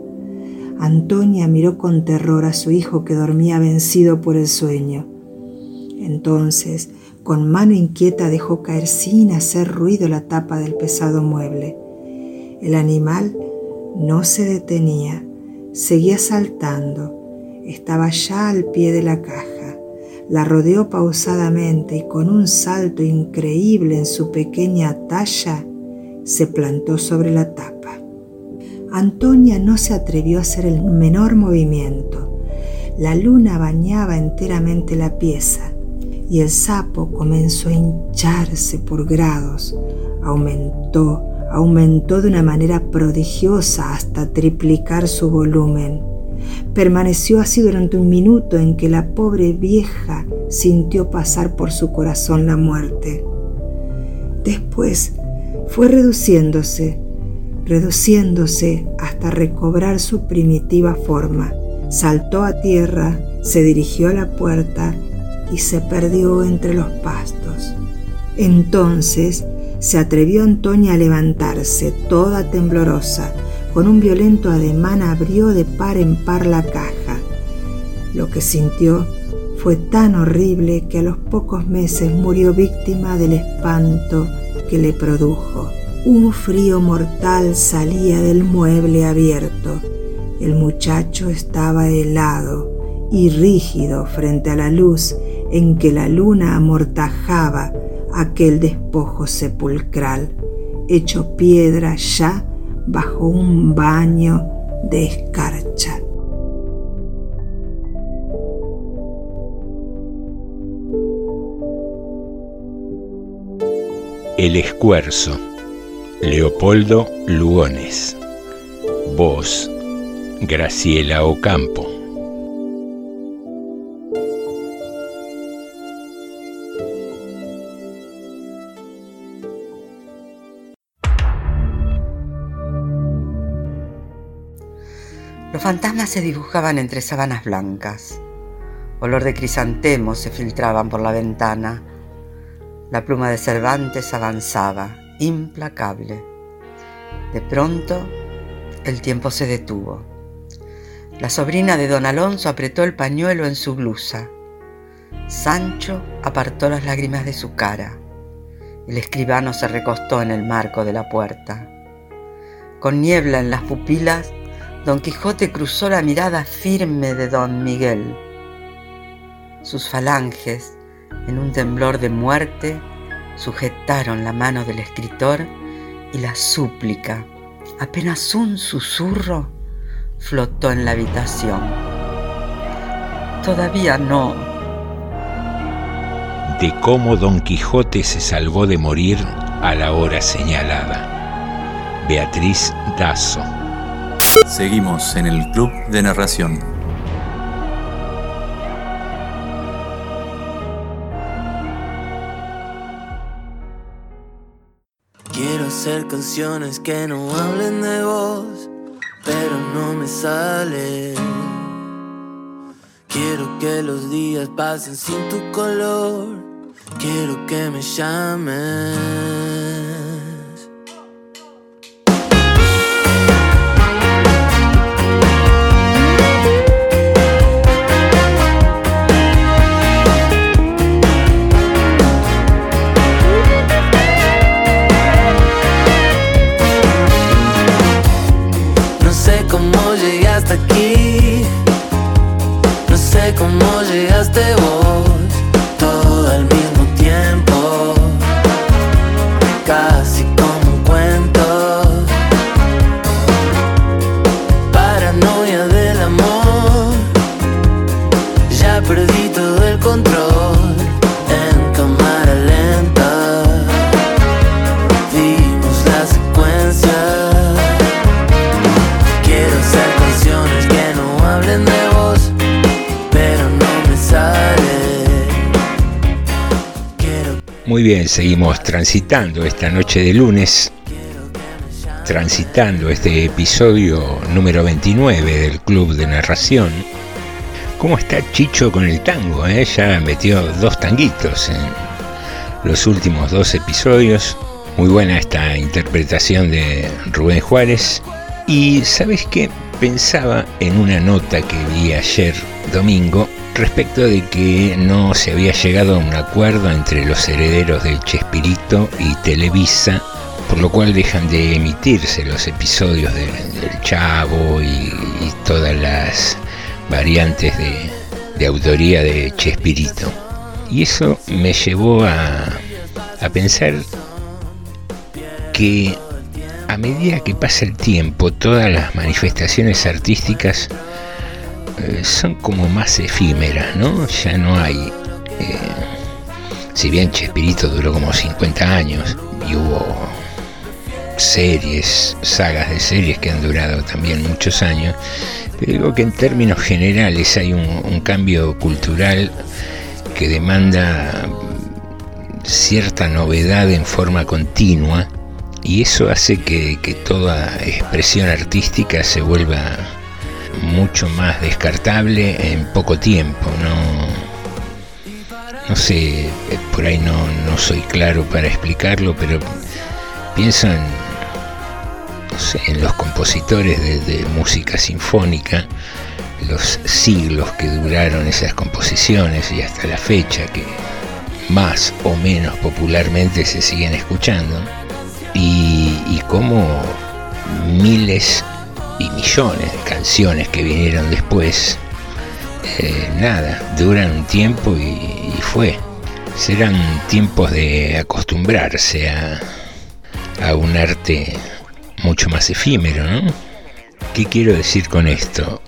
Antonia miró con terror a su hijo que dormía vencido por el sueño. Entonces, con mano inquieta dejó caer sin hacer ruido la tapa del pesado mueble. El animal no se detenía, seguía saltando. Estaba ya al pie de la caja. La rodeó pausadamente y con un salto increíble en su pequeña talla se plantó sobre la tapa. Antonia no se atrevió a hacer el menor movimiento. La luna bañaba enteramente la pieza y el sapo comenzó a hincharse por grados. Aumentó, aumentó de una manera prodigiosa hasta triplicar su volumen. Permaneció así durante un minuto en que la pobre vieja sintió pasar por su corazón la muerte. Después fue reduciéndose, reduciéndose hasta recobrar su primitiva forma. Saltó a tierra, se dirigió a la puerta y se perdió entre los pastos. Entonces se atrevió Antonia a levantarse, toda temblorosa. Con un violento ademán abrió de par en par la caja. Lo que sintió fue tan horrible que a los pocos meses murió víctima del espanto que le produjo. Un frío mortal salía del mueble abierto. El muchacho estaba helado y rígido frente a la luz en que la luna amortajaba aquel despojo sepulcral, hecho piedra ya bajo un baño de escarcha. El Escuerzo, Leopoldo Lugones. Voz, Graciela Ocampo. Fantasmas se dibujaban entre sábanas blancas. Olor de crisantemos se filtraban por la ventana. La pluma de Cervantes avanzaba, implacable. De pronto, el tiempo se detuvo. La sobrina de don Alonso apretó el pañuelo en su blusa. Sancho apartó las lágrimas de su cara. El escribano se recostó en el marco de la puerta. Con niebla en las pupilas, Don Quijote cruzó la mirada firme de don Miguel. Sus falanges, en un temblor de muerte, sujetaron la mano del escritor y la súplica, apenas un susurro, flotó en la habitación. Todavía no. De cómo Don Quijote se salvó de morir a la hora señalada. Beatriz Dazo. Seguimos en el Club de Narración. Quiero hacer canciones que no hablen de vos, pero no me sale. Quiero que los días pasen sin tu color, quiero que me llames. Seguimos transitando esta noche de lunes, transitando este episodio número 29 del Club de Narración, ¿Cómo está Chicho con el tango? Eh? Ya metió dos tanguitos en los últimos dos episodios. Muy buena esta interpretación de Rubén Juárez. Y sabes qué? Pensaba en una nota que vi ayer domingo respecto de que no se había llegado a un acuerdo entre los herederos del Chespirito y Televisa, por lo cual dejan de emitirse los episodios del Chavo y, todas las variantes de, de autoría de Chespirito. Y eso me llevó a, a pensar que a medida que pasa el tiempo, todas las manifestaciones artísticas eh, son como más efímeras, ¿no? Ya no hay... Eh, si bien Chespirito duró como 50 años y hubo series, sagas de series que han durado también muchos años, pero digo que en términos generales hay un cambio cultural que demanda cierta novedad en forma continua y eso hace que, toda expresión artística se vuelva mucho más descartable en poco tiempo, no, no sé, por ahí no, no soy claro para explicarlo, pero pienso en, en los compositores de, de música sinfónica, los siglos que duraron esas composiciones y hasta la fecha que más o menos popularmente se siguen escuchando y, y cómo miles y millones de canciones que vinieron después, eh, nada, duran un tiempo y, fue. Serán tiempos de acostumbrarse a, a un arte mucho más efímero, ¿no? ¿Qué quiero decir con esto?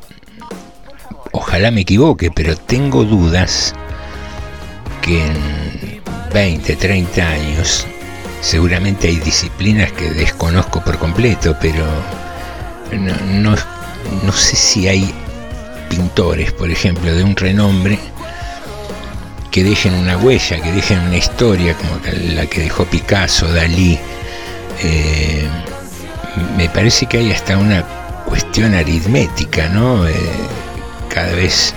Ojalá me equivoque, pero tengo dudas que en 20, 30 años seguramente hay disciplinas que desconozco por completo, pero no, no, sé si hay pintores, por ejemplo, de un renombre que dejen una huella, que dejen una historia como la que dejó Picasso, Dalí. Eh, me parece que hay hasta una cuestión aritmética, ¿no? Eh, cada vez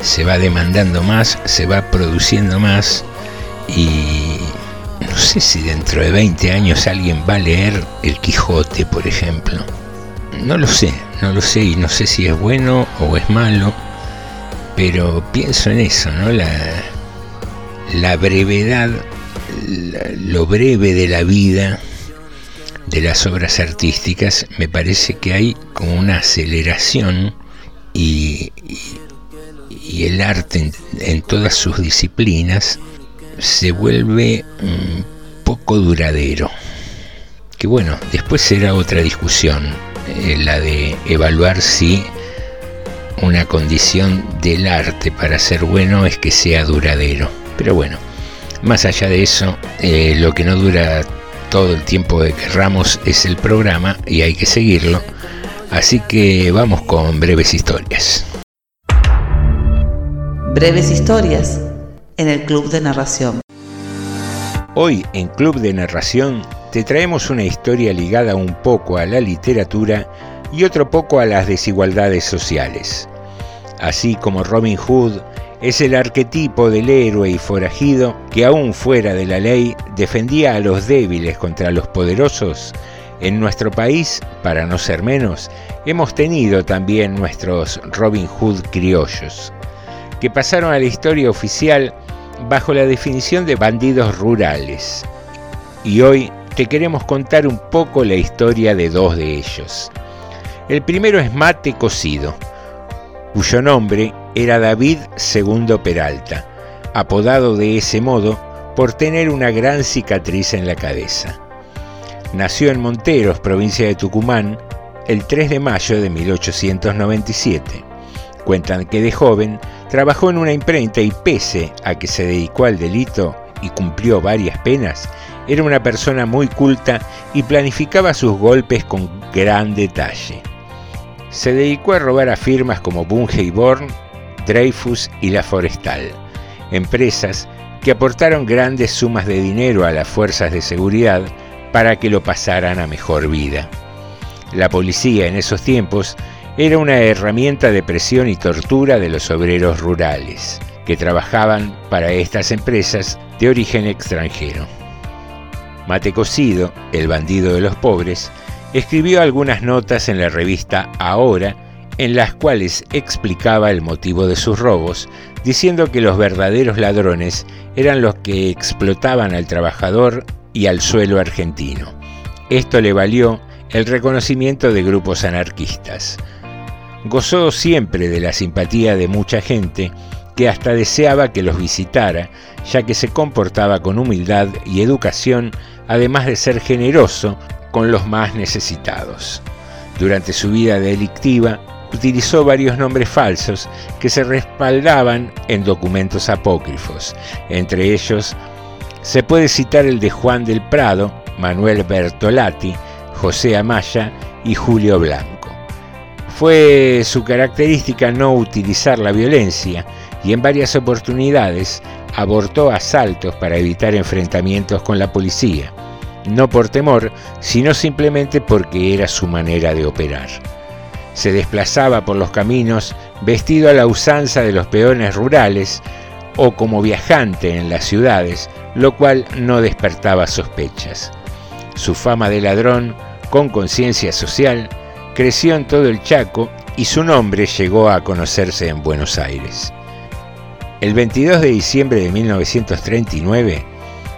se va demandando más, se va produciendo más y no sé si dentro de 20 años alguien va a leer El Quijote, por ejemplo. No lo sé, no lo sé y no sé si es bueno o es malo, pero pienso en eso, ¿no? La, brevedad, lo breve de la vida de las obras artísticas, me parece que hay como una aceleración y, y el arte en, todas sus disciplinas se vuelve poco duradero. Que bueno, después será otra discusión, eh, la de evaluar si una condición del arte para ser bueno es que sea duradero. Pero bueno, más allá de eso, eh, lo que no dura todo el tiempo que querramos es el programa y hay que seguirlo. Así que vamos con breves historias. Breves historias en el Club de Narración. Hoy en Club de Narración te traemos una historia ligada un poco a la literatura y otro poco a las desigualdades sociales. Así como Robin Hood es el arquetipo del héroe y forajido que aún fuera de la ley defendía a los débiles contra los poderosos, en nuestro país, para no ser menos, hemos tenido también nuestros Robin Hood criollos que pasaron a la historia oficial bajo la definición de bandidos rurales. Y hoy te queremos contar un poco la historia de dos de ellos. El primero es Mate Cocido, cuyo nombre era David II Peralta, apodado de ese modo por tener una gran cicatriz en la cabeza. Nació en Monteros, provincia de Tucumán, el 3 de mayo de 1897. Cuentan que de joven Trabajó en una imprenta y pese a que se dedicó al delito y cumplió varias penas, era una persona muy culta y planificaba sus golpes con gran detalle. Se dedicó a robar a firmas como Bunge y Born, Dreyfus y La Forestal, empresas que aportaron grandes sumas de dinero a las fuerzas de seguridad para que lo pasaran a mejor vida. La policía en esos tiempos era una herramienta de presión y tortura de los obreros rurales, que trabajaban para estas empresas de origen extranjero. Mate Cocido, el bandido de los pobres, escribió algunas notas en la revista Ahora en las cuales explicaba el motivo de sus robos, diciendo que los verdaderos ladrones eran los que explotaban al trabajador y al suelo argentino. Esto le valió el reconocimiento de grupos anarquistas. Gozó siempre de la simpatía de mucha gente que hasta deseaba que los visitara, ya que se comportaba con humildad y educación, además de ser generoso con los más necesitados. Durante su vida delictiva, utilizó varios nombres falsos que se respaldaban en documentos apócrifos. Entre ellos, se puede citar el de Juan del Prado, Manuel Bertolati, José Amaya y Julio Blanco. Fue su característica no utilizar la violencia y en varias oportunidades abortó asaltos para evitar enfrentamientos con la policía, no por temor, sino simplemente porque era su manera de operar se desplazaba por los caminos vestido a la usanza de los peones rurales o como viajante en las ciudades, lo cual no despertaba sospechas. Su fama de ladrón, con conciencia social, creció en todo el Chaco y su nombre llegó a conocerse en Buenos Aires. El 22 de diciembre de 1939,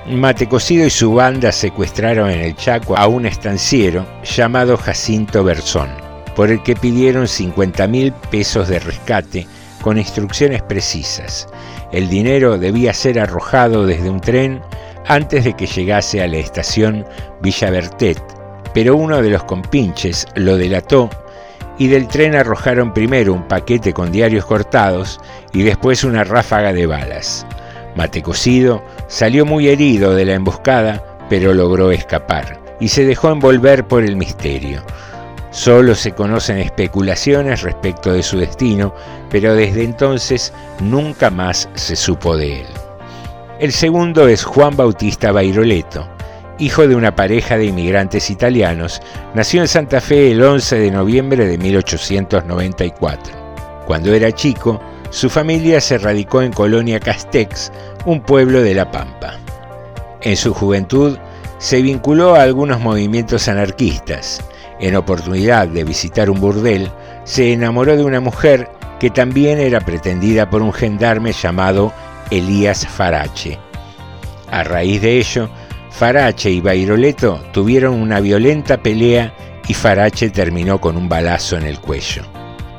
Mate Cocido y su banda secuestraron en el Chaco a un estanciero llamado Jacinto Berzón por el que pidieron 50 mil pesos de rescate con instrucciones precisas. El dinero debía ser arrojado desde un tren antes de que llegase a la estación Villa Bertet, pero uno de los compinches lo delató y del tren arrojaron primero un paquete con diarios cortados y después una ráfaga de balas. Mate Cocido salió muy herido de la emboscada, pero logró escapar y se dejó envolver por el misterio. Solo se conocen especulaciones respecto de su destino, pero desde entonces nunca más se supo de él. El segundo es Juan Bautista Bairoleto, hijo de una pareja de inmigrantes italianos, nació en Santa Fe el 11 de noviembre de 1894. Cuando era chico, su familia se radicó en Colonia Castex, un pueblo de La Pampa. En su juventud se vinculó a algunos movimientos anarquistas, en oportunidad de visitar un burdel, se enamoró de una mujer que también era pretendida por un gendarme llamado Elías Farache. A raíz de ello, Farache y Bairoleto tuvieron una violenta pelea y Farache terminó con un balazo en el cuello.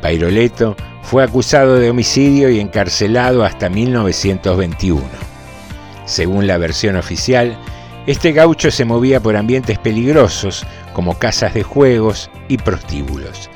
Bairoleto fue acusado de homicidio y encarcelado hasta 1921. Según la versión oficial, este gaucho se movía por ambientes peligrosos como casas de juegos y prostíbulos.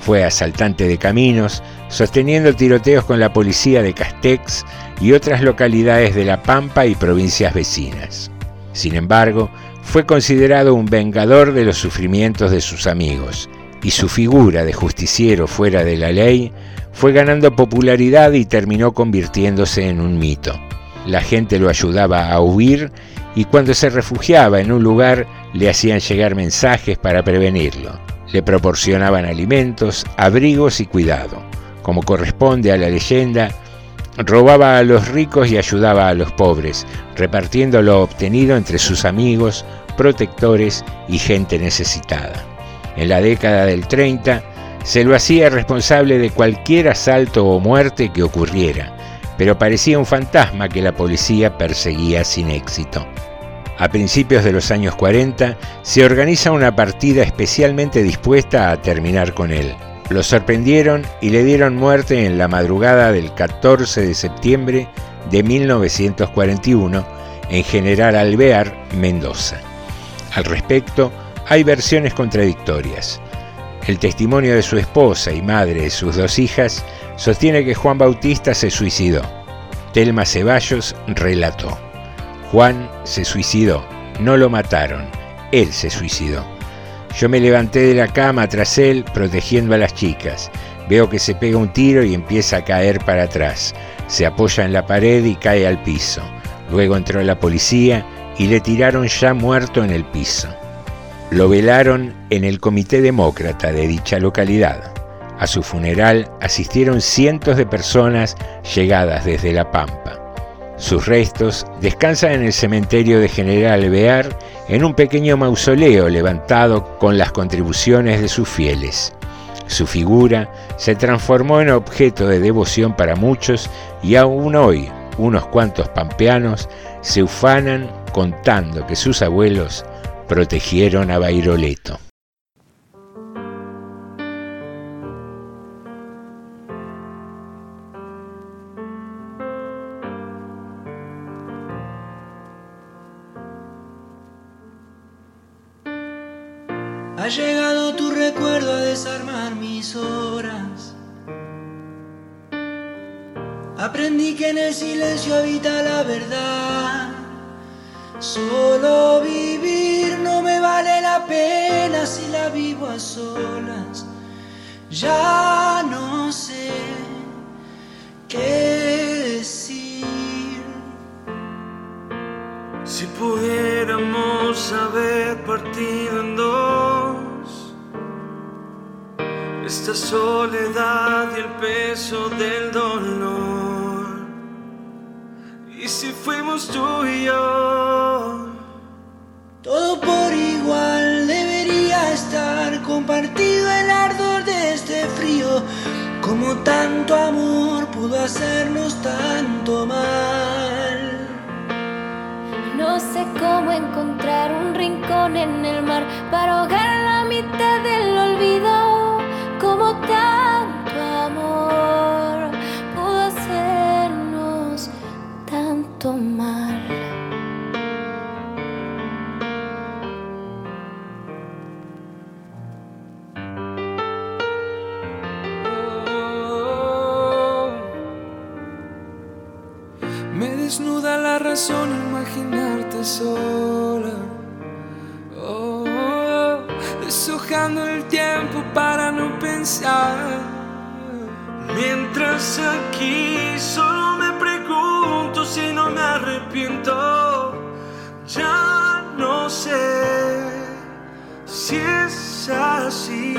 Fue asaltante de caminos, sosteniendo tiroteos con la policía de Castex y otras localidades de La Pampa y provincias vecinas. Sin embargo, fue considerado un vengador de los sufrimientos de sus amigos, y su figura de justiciero fuera de la ley fue ganando popularidad y terminó convirtiéndose en un mito. La gente lo ayudaba a huir y cuando se refugiaba en un lugar le hacían llegar mensajes para prevenirlo. Le proporcionaban alimentos, abrigos y cuidado. Como corresponde a la leyenda, robaba a los ricos y ayudaba a los pobres, repartiendo lo obtenido entre sus amigos, protectores y gente necesitada. En la década del 30 se lo hacía responsable de cualquier asalto o muerte que ocurriera, pero parecía un fantasma que la policía perseguía sin éxito. A principios de los años 40 se organiza una partida especialmente dispuesta a terminar con él. Lo sorprendieron y le dieron muerte en la madrugada del 14 de septiembre de 1941 en General Alvear, Mendoza. Al respecto, hay versiones contradictorias. El testimonio de su esposa y madre de sus dos hijas sostiene que Juan Bautista se suicidó. Telma Ceballos relató. Juan se suicidó, no lo mataron, él se suicidó. Yo me levanté de la cama tras él protegiendo a las chicas. Veo que se pega un tiro y empieza a caer para atrás. Se apoya en la pared y cae al piso. Luego entró la policía y le tiraron ya muerto en el piso. Lo velaron en el Comité Demócrata de dicha localidad. A su funeral asistieron cientos de personas llegadas desde La Pampa. Sus restos descansan en el cementerio de General Bear en un pequeño mausoleo levantado con las contribuciones de sus fieles. Su figura se transformó en objeto de devoción para muchos y aún hoy unos cuantos pampeanos se ufanan contando que sus abuelos protegieron a Bairoleto. Aprendí que en el silencio habita la verdad. Solo vivir no me vale la pena si la vivo a solas. Ya no sé qué decir. Si pudiéramos haber partido en dos esta soledad y el peso del dolor. Y si fuimos tú y yo, todo por igual debería estar compartido el ardor de este frío. Como tanto amor pudo hacernos tanto mal. No sé cómo encontrar un rincón en el mar para ahogar la mitad del olvido mal. Me desnuda la razón imaginarte sola. Oh, deshojando el tiempo para no pensar. Mientras aquí solo arrepiento. Ya no sé si es así.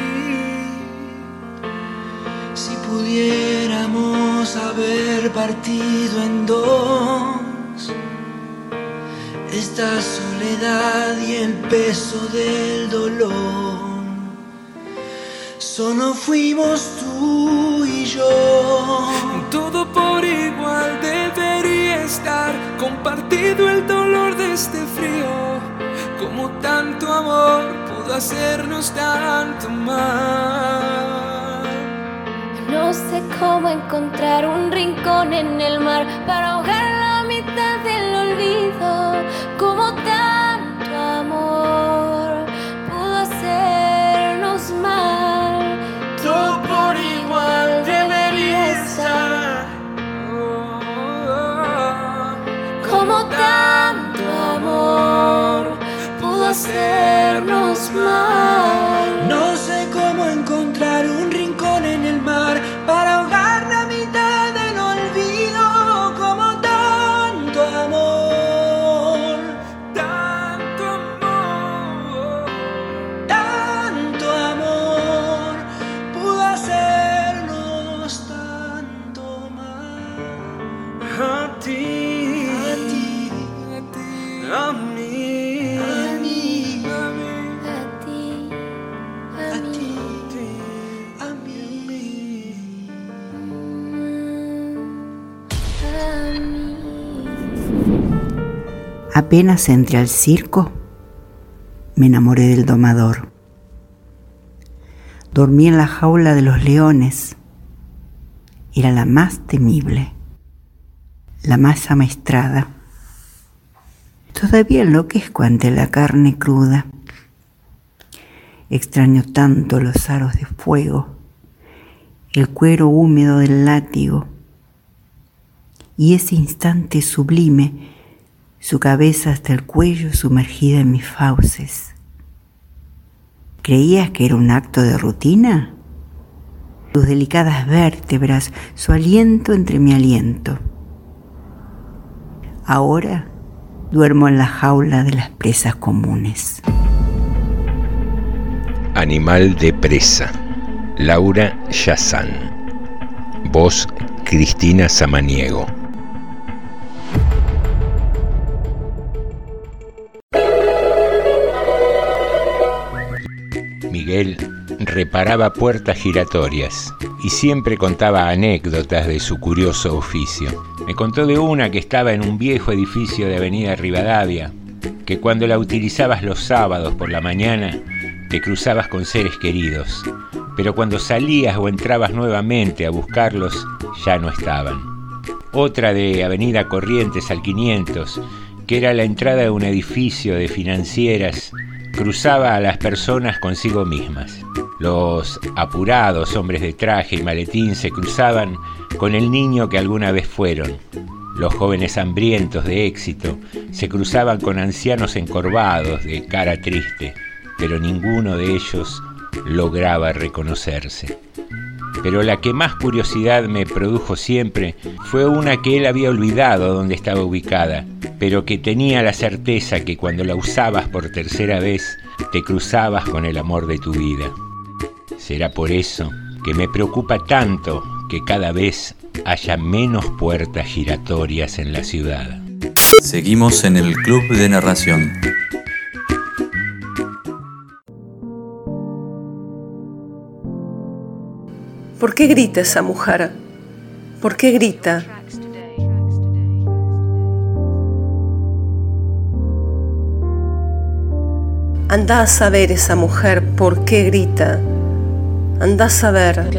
Si pudiéramos haber partido en dos, esta soledad y el peso del dolor, solo fuimos tú y yo. El dolor de este frío. Como tanto amor pudo hacernos tanto mal. No sé cómo encontrar un rincón en el mar para ahogar hacernos mal. Apenas entré al circo, me enamoré del domador. Dormí en la jaula de los leones. Era la más temible, la más amaestrada. Todavía enloquezco ante la carne cruda. Extraño tanto los aros de fuego, el cuero húmedo del látigo y ese instante sublime, su cabeza hasta el cuello sumergida en mis fauces. ¿Creías que era un acto de rutina? Sus delicadas vértebras, su aliento entre mi aliento. Ahora duermo en la jaula de las presas comunes. Animal de presa. Laura Yazán. Voz Cristina Samaniego. Miguel reparaba puertas giratorias y siempre contaba anécdotas de su curioso oficio. Me contó de una que estaba en un viejo edificio de Avenida Rivadavia, que cuando la utilizabas los sábados por la mañana, te cruzabas con seres queridos, pero cuando salías o entrabas nuevamente a buscarlos, ya no estaban. Otra de Avenida Corrientes al 500, que era la entrada de un edificio de financieras, cruzaba a las personas consigo mismas. Los apurados hombres de traje y maletín se cruzaban con el niño que alguna vez fueron. Los jóvenes hambrientos de éxito se cruzaban con ancianos encorvados de cara triste, pero ninguno de ellos lograba reconocerse. Pero la que más curiosidad me produjo siempre fue una que él había olvidado dónde estaba ubicada, pero que tenía la certeza que cuando la usabas por tercera vez te cruzabas con el amor de tu vida. Será por eso que me preocupa tanto que cada vez haya menos puertas giratorias en la ciudad. Seguimos en el Club de Narración. ¿Por qué grita esa mujer? ¿Por qué grita? Anda a saber esa mujer por qué grita. Anda a saber. Lo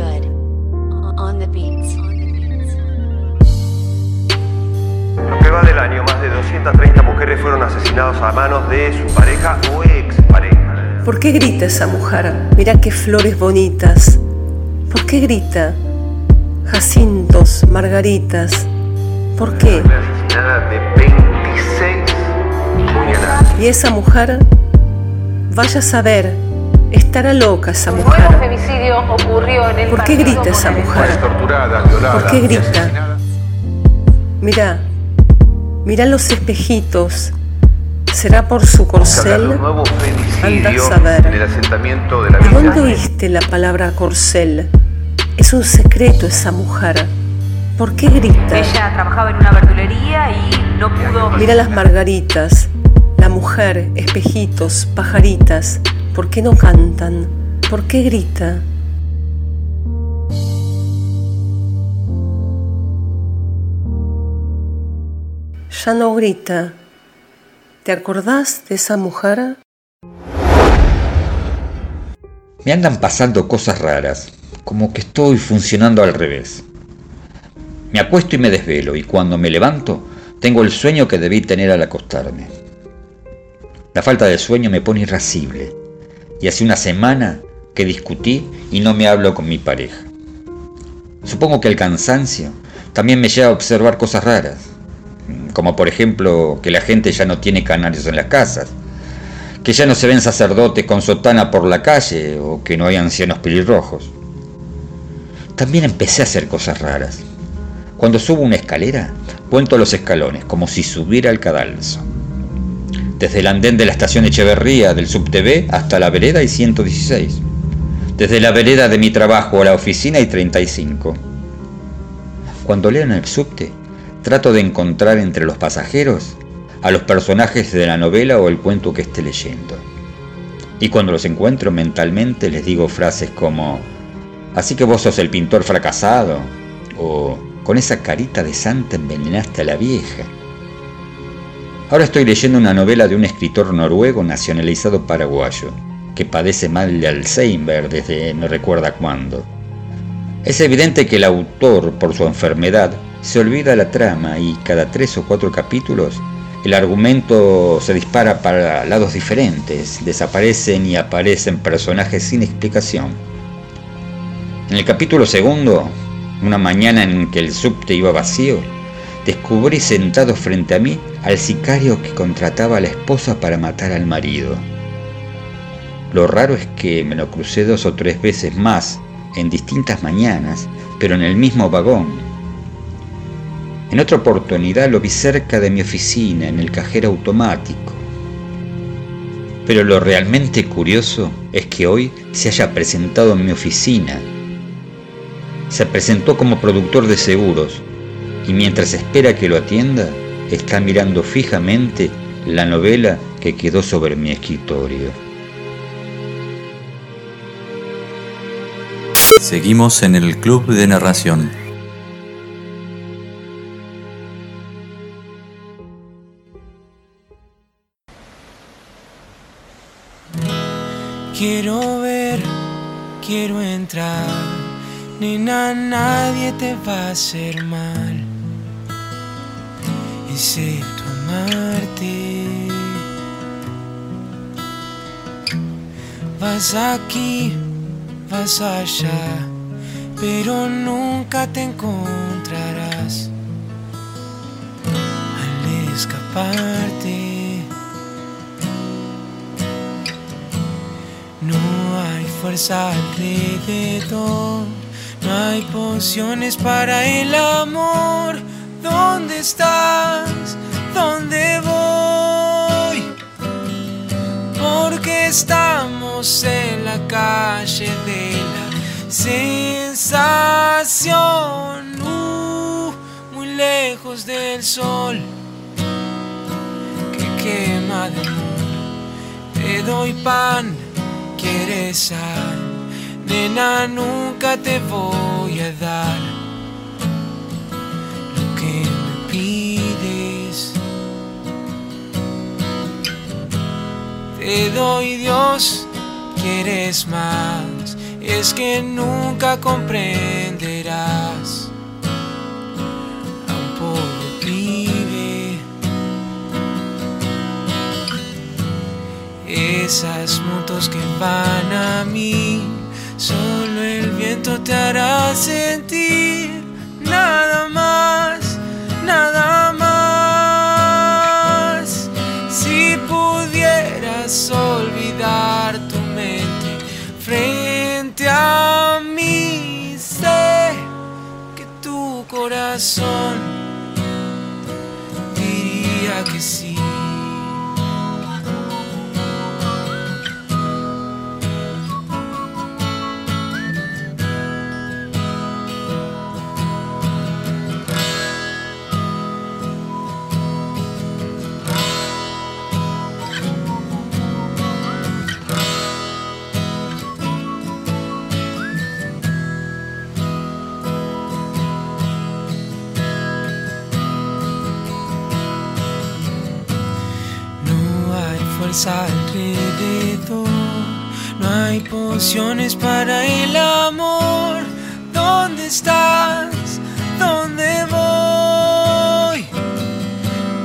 que va del año, más de 230 mujeres fueron asesinadas a manos de su pareja o expareja. ¿Por qué grita esa mujer? Mira qué flores bonitas. ¿Por qué grita? Jacintos, margaritas. ¿Por qué? Asesinada de 26 puñaladas. Y esa mujer, vaya a saber, estará loca esa mujer. Un femicidio ocurrió en el ¿Por qué grita esa mujer? Torturada, violada. ¿Por qué grita? Mira, mira los espejitos. ¿Será por su corcel? Un nuevo Anda a saber. en el asentamiento de la ¿De villa. dónde oíste la palabra corcel? Es un secreto esa mujer. ¿Por qué grita? Ella trabajaba en una verdulería y no pudo. Mira las margaritas, la mujer, espejitos, pajaritas. ¿Por qué no cantan? ¿Por qué grita? Ya no grita. ¿Te acordás de esa mujer? Me andan pasando cosas raras, como que estoy funcionando al revés. Me acuesto y me desvelo, y cuando me levanto, tengo el sueño que debí tener al acostarme. La falta de sueño me pone irascible, y hace una semana que discutí y no me hablo con mi pareja. Supongo que el cansancio también me lleva a observar cosas raras, como por ejemplo que la gente ya no tiene canarios en las casas, que ya no se ven sacerdotes con sotana por la calle o que no hay ancianos pelirrojos. También empecé a hacer cosas raras. Cuando subo una escalera, cuento los escalones como si subiera al cadalso. Desde el andén de la estación Echeverría del SubTV hasta la vereda hay 116. Desde la vereda de mi trabajo a la oficina hay 35. Cuando leo en el subte, trato de encontrar entre los pasajeros a los personajes de la novela o el cuento que esté leyendo. Y cuando los encuentro mentalmente les digo frases como, así que vos sos el pintor fracasado, o con esa carita de santa envenenaste a la vieja. Ahora estoy leyendo una novela de un escritor noruego nacionalizado paraguayo, que padece mal de Alzheimer desde no recuerda cuándo. Es evidente que el autor, por su enfermedad, se olvida la trama y cada tres o cuatro capítulos el argumento se dispara para lados diferentes, desaparecen y aparecen personajes sin explicación. En el capítulo segundo, una mañana en que el subte iba vacío, descubrí sentado frente a mí al sicario que contrataba a la esposa para matar al marido. Lo raro es que me lo crucé dos o tres veces más en distintas mañanas, pero en el mismo vagón. En otra oportunidad lo vi cerca de mi oficina, en el cajero automático. Pero lo realmente curioso es que hoy se haya presentado en mi oficina. Se presentó como productor de seguros y mientras espera que lo atienda, está mirando fijamente la novela que quedó sobre mi escritorio. Seguimos en el Club de Narración. Quiero ver, quiero entrar. Nena, nadie te va a hacer mal, excepto amarte. Vas aquí, vas allá, pero nunca te encontrarás al escaparte. No hay fuerza alrededor, no hay pociones para el amor. ¿Dónde estás? ¿Dónde voy? Porque estamos en la calle de la sensación, uh, muy lejos del sol que quema de amor. Te doy pan quieres sal, nena, nunca te voy a dar lo que me pides. Te doy Dios, quieres más, es que nunca comprenderás. a un pobre pibe. Esas motos que van a mí, solo el viento te hará sentir nada más, nada más. Si pudieras olvidar tu mente frente a mí, sé que tu corazón diría que sí. Fuerza alrededor, no hay pociones para el amor. ¿Dónde estás? ¿Dónde voy?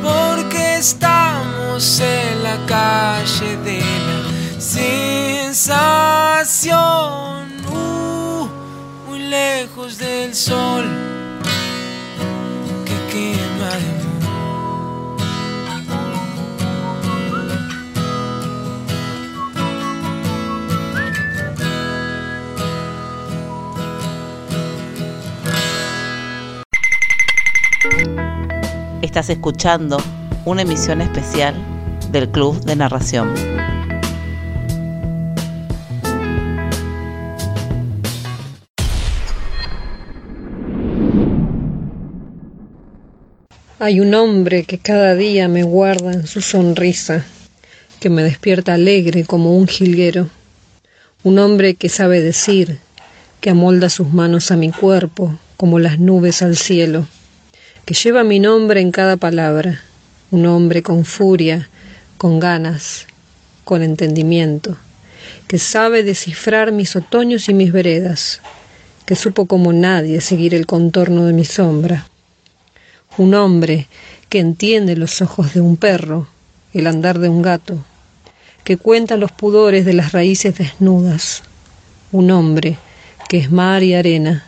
Porque estamos en la calle de la sensación, uh, muy lejos del sol Estás escuchando una emisión especial del Club de Narración. Hay un hombre que cada día me guarda en su sonrisa, que me despierta alegre como un jilguero. Un hombre que sabe decir, que amolda sus manos a mi cuerpo como las nubes al cielo, que lleva mi nombre en cada palabra. Un hombre con furia, con ganas, con entendimiento, que sabe descifrar mis otoños y mis veredas, que supo como nadie seguir el contorno de mi sombra un hombre que entiende los ojos de un perro, el andar de un gato, que cuenta los pudores de las raíces desnudas, un hombre que es mar y arena,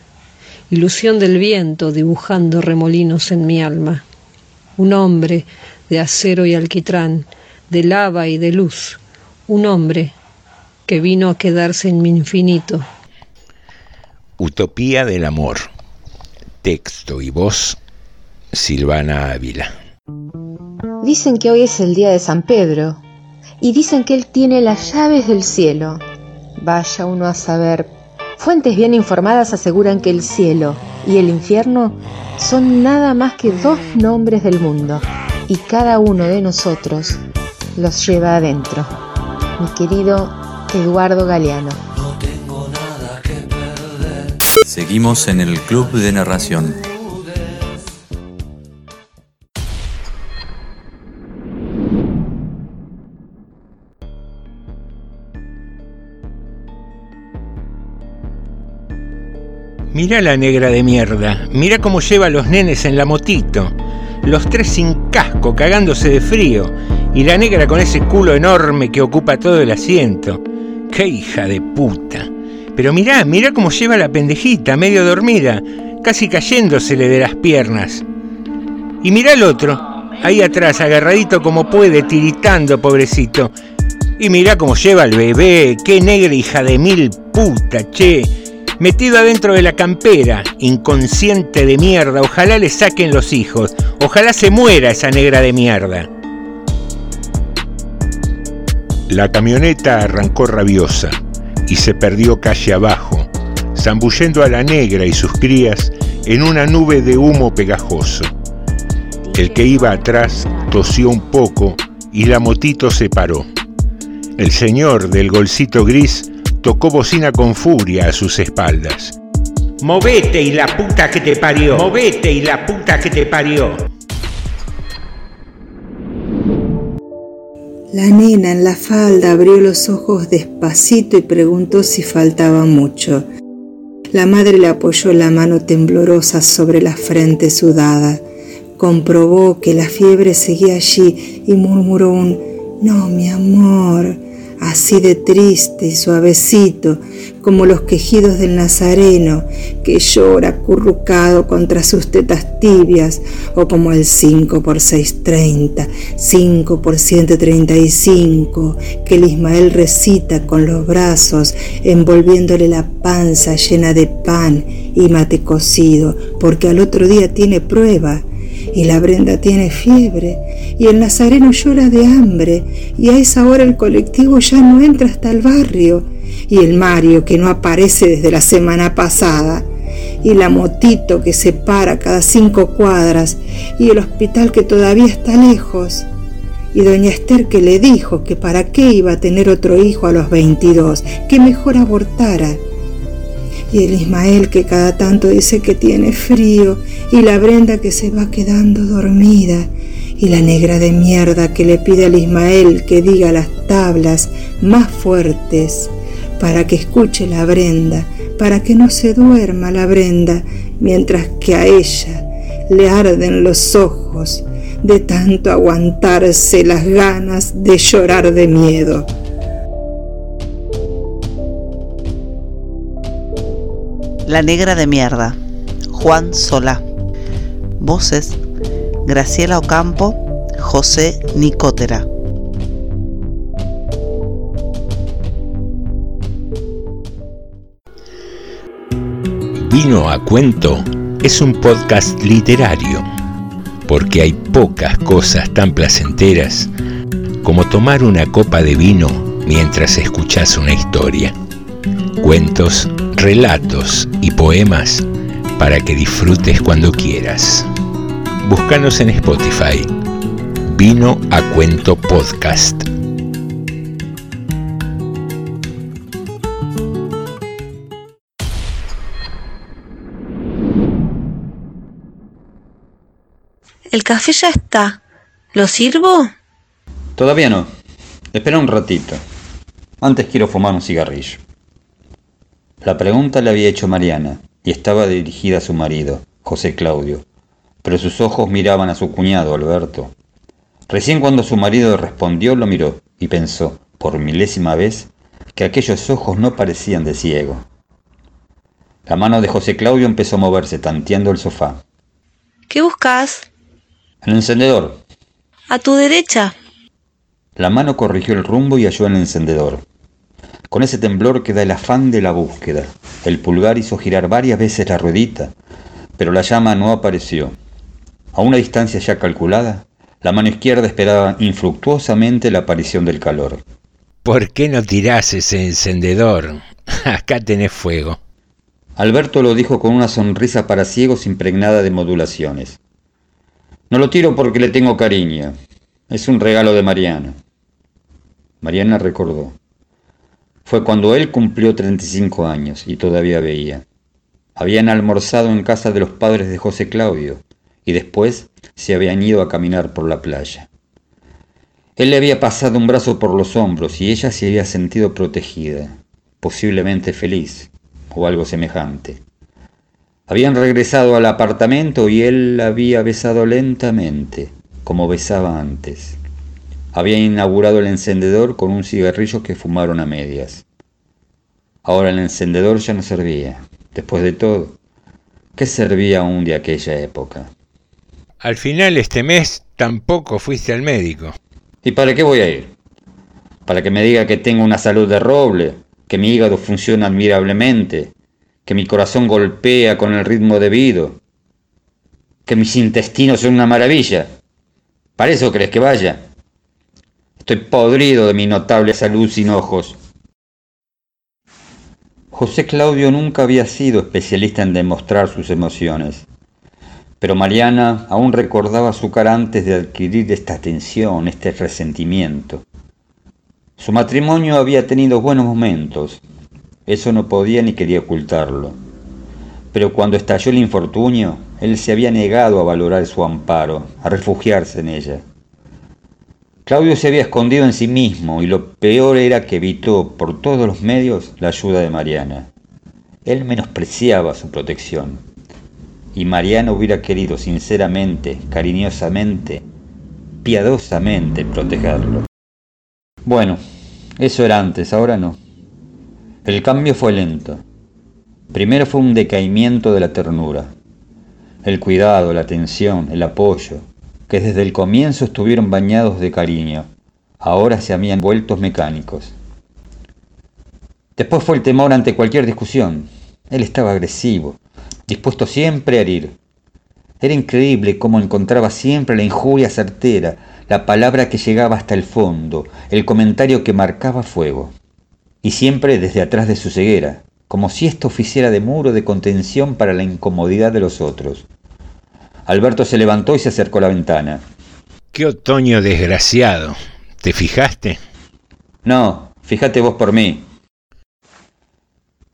ilusión del viento dibujando remolinos en mi alma, un hombre de acero y alquitrán, de lava y de luz, un hombre que vino a quedarse en mi infinito. Utopía del amor. Texto y voz Silvana Ávila. Dicen que hoy es el día de San Pedro, y dicen que él tiene las llaves del cielo. Vaya uno a saber. Fuentes bien informadas aseguran que el cielo y el infierno son nada más que dos nombres del mundo y cada uno de nosotros los lleva adentro. Mi querido Eduardo Galeano. Seguimos en el Club de Narración. Mira la negra de mierda, mira cómo lleva a los nenes en la motito, los tres sin casco, cagándose de frío, y la negra con ese culo enorme que ocupa todo el asiento. ¡Qué hija de puta! Pero mirá, mirá cómo lleva la pendejita, medio dormida, casi cayéndosele de las piernas. Y mirá el otro, ahí atrás, agarradito como puede, tiritando, pobrecito. Y mirá cómo lleva al bebé, qué negra hija de mil puta, che metido adentro de la campera, inconsciente de mierda, ojalá le saquen los hijos, ojalá se muera esa negra de mierda. La camioneta arrancó rabiosa y se perdió calle abajo, zambullendo a la negra y sus crías en una nube de humo pegajoso. El que iba atrás tosió un poco y la motito se paró. El señor del golcito gris tocó bocina con furia a sus espaldas. ¡Movete y la puta que te parió! ¡Movete y la puta que te parió! La nena en la falda abrió los ojos despacito y preguntó si faltaba mucho. La madre le apoyó la mano temblorosa sobre la frente sudada. Comprobó que la fiebre seguía allí y murmuró un No, mi amor así de triste y suavecito, como los quejidos del Nazareno que llora acurrucado contra sus tetas tibias, o como el 5 por 630, 5 por 135 que el Ismael recita con los brazos, envolviéndole la panza llena de pan y mate cocido, porque al otro día tiene prueba y la Brenda tiene fiebre, y el Nazareno llora de hambre, y a esa hora el colectivo ya no entra hasta el barrio, y el Mario que no aparece desde la semana pasada, y la motito que se para cada cinco cuadras, y el hospital que todavía está lejos, y doña Esther que le dijo que para qué iba a tener otro hijo a los 22, que mejor abortara y el Ismael que cada tanto dice que tiene frío, y la Brenda que se va quedando dormida, y la negra de mierda que le pide al Ismael que diga las tablas más fuertes para que escuche la Brenda, para que no se duerma la Brenda, mientras que a ella le arden los ojos de tanto aguantarse las ganas de llorar de miedo. La Negra de Mierda, Juan Solá. Voces, Graciela Ocampo, José Nicotera. Vino a cuento es un podcast literario, porque hay pocas cosas tan placenteras como tomar una copa de vino mientras escuchas una historia. Cuentos relatos y poemas para que disfrutes cuando quieras. Búscanos en Spotify. Vino a cuento podcast. El café ya está. ¿Lo sirvo? Todavía no. Espera un ratito. Antes quiero fumar un cigarrillo. La pregunta la había hecho Mariana y estaba dirigida a su marido, José Claudio, pero sus ojos miraban a su cuñado, Alberto. Recién cuando su marido respondió lo miró y pensó, por milésima vez, que aquellos ojos no parecían de ciego. La mano de José Claudio empezó a moverse tanteando el sofá. ¿Qué buscas? El encendedor. A tu derecha. La mano corrigió el rumbo y halló el encendedor. Con ese temblor que da el afán de la búsqueda, el pulgar hizo girar varias veces la ruedita, pero la llama no apareció. A una distancia ya calculada, La mano izquierda esperaba infructuosamente la aparición del calor. ¿Por qué no tirás ese encendedor? Acá tenés fuego. Alberto lo dijo con una sonrisa para ciegos impregnada de modulaciones. No lo tiro porque le tengo cariño. Es un regalo de Mariana. Mariana recordó. Fue cuando él cumplió 35 años y todavía veía. Habían almorzado en casa de los padres de José Claudio y después se habían ido a caminar por la playa. Él le había pasado un brazo por los hombros y ella se había sentido protegida, posiblemente feliz o algo semejante. Habían regresado al apartamento y él la había besado lentamente, como besaba antes. Había inaugurado el encendedor con un cigarrillo que fumaron a medias. Ahora el encendedor ya no servía. Después de todo, ¿qué servía aún de aquella época? Al final este mes tampoco fuiste al médico. ¿Y para qué voy a ir? ¿Para que me diga que tengo una salud de roble, que mi hígado funciona admirablemente, que mi corazón golpea con el ritmo debido, que mis intestinos son una maravilla? ¿Para eso crees que vaya? Estoy podrido de mi notable salud sin ojos. José Claudio nunca había sido especialista en demostrar sus emociones, pero Mariana aún recordaba su cara antes de adquirir esta tensión, este resentimiento. Su matrimonio había tenido buenos momentos, eso no podía ni quería ocultarlo, pero cuando estalló el infortunio, él se había negado a valorar su amparo, a refugiarse en ella. Claudio se había escondido en sí mismo y lo peor era que evitó por todos los medios la ayuda de Mariana. Él menospreciaba su protección y Mariana hubiera querido sinceramente, cariñosamente, piadosamente protegerlo. Bueno, eso era antes, ahora no. El cambio fue lento. Primero fue un decaimiento de la ternura, el cuidado, la atención, el apoyo, que desde el comienzo estuvieron bañados de cariño, ahora se habían vuelto mecánicos. Después fue el temor ante cualquier discusión. Él estaba agresivo, dispuesto siempre a herir. Era increíble cómo encontraba siempre la injuria certera, la palabra que llegaba hasta el fondo, el comentario que marcaba fuego. Y siempre desde atrás de su ceguera, como si esto oficiara de muro de contención para la incomodidad de los otros. Alberto se levantó y se acercó a la ventana. Qué otoño desgraciado. ¿Te fijaste? No, fíjate vos por mí.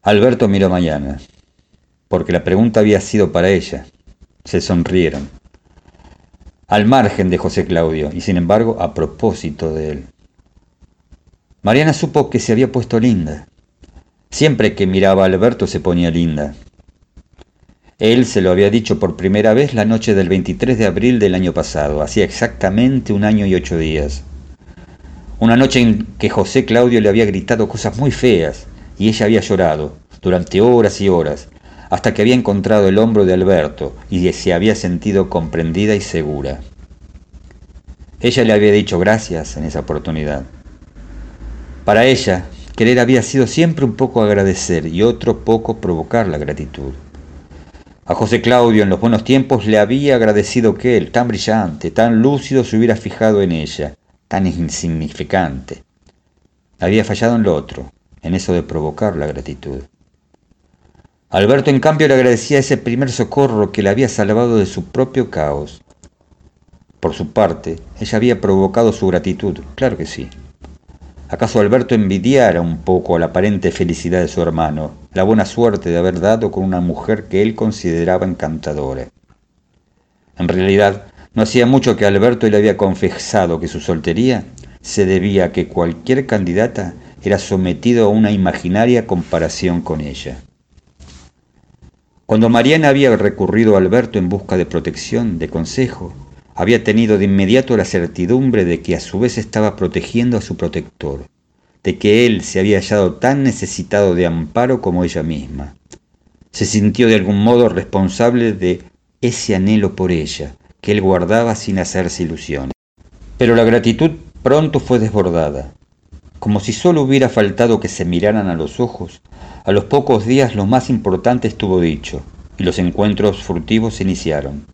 Alberto miró mañana, porque la pregunta había sido para ella. Se sonrieron. Al margen de José Claudio, y sin embargo a propósito de él. Mariana supo que se había puesto linda. Siempre que miraba a Alberto se ponía linda. Él se lo había dicho por primera vez la noche del 23 de abril del año pasado, hacía exactamente un año y ocho días. Una noche en que José Claudio le había gritado cosas muy feas y ella había llorado durante horas y horas, hasta que había encontrado el hombro de Alberto y se había sentido comprendida y segura. Ella le había dicho gracias en esa oportunidad. Para ella, querer había sido siempre un poco agradecer y otro poco provocar la gratitud. A José Claudio en los buenos tiempos le había agradecido que él, tan brillante, tan lúcido, se hubiera fijado en ella, tan insignificante. Había fallado en lo otro, en eso de provocar la gratitud. Alberto, en cambio, le agradecía ese primer socorro que le había salvado de su propio caos. Por su parte, ella había provocado su gratitud, claro que sí. ¿Acaso Alberto envidiara un poco la aparente felicidad de su hermano, la buena suerte de haber dado con una mujer que él consideraba encantadora? En realidad, no hacía mucho que Alberto le había confesado que su soltería se debía a que cualquier candidata era sometido a una imaginaria comparación con ella. Cuando Mariana había recurrido a Alberto en busca de protección, de consejo, había tenido de inmediato la certidumbre de que a su vez estaba protegiendo a su protector, de que él se había hallado tan necesitado de amparo como ella misma. Se sintió de algún modo responsable de ese anhelo por ella, que él guardaba sin hacerse ilusiones. Pero la gratitud pronto fue desbordada. Como si solo hubiera faltado que se miraran a los ojos, a los pocos días lo más importante estuvo dicho, y los encuentros furtivos se iniciaron.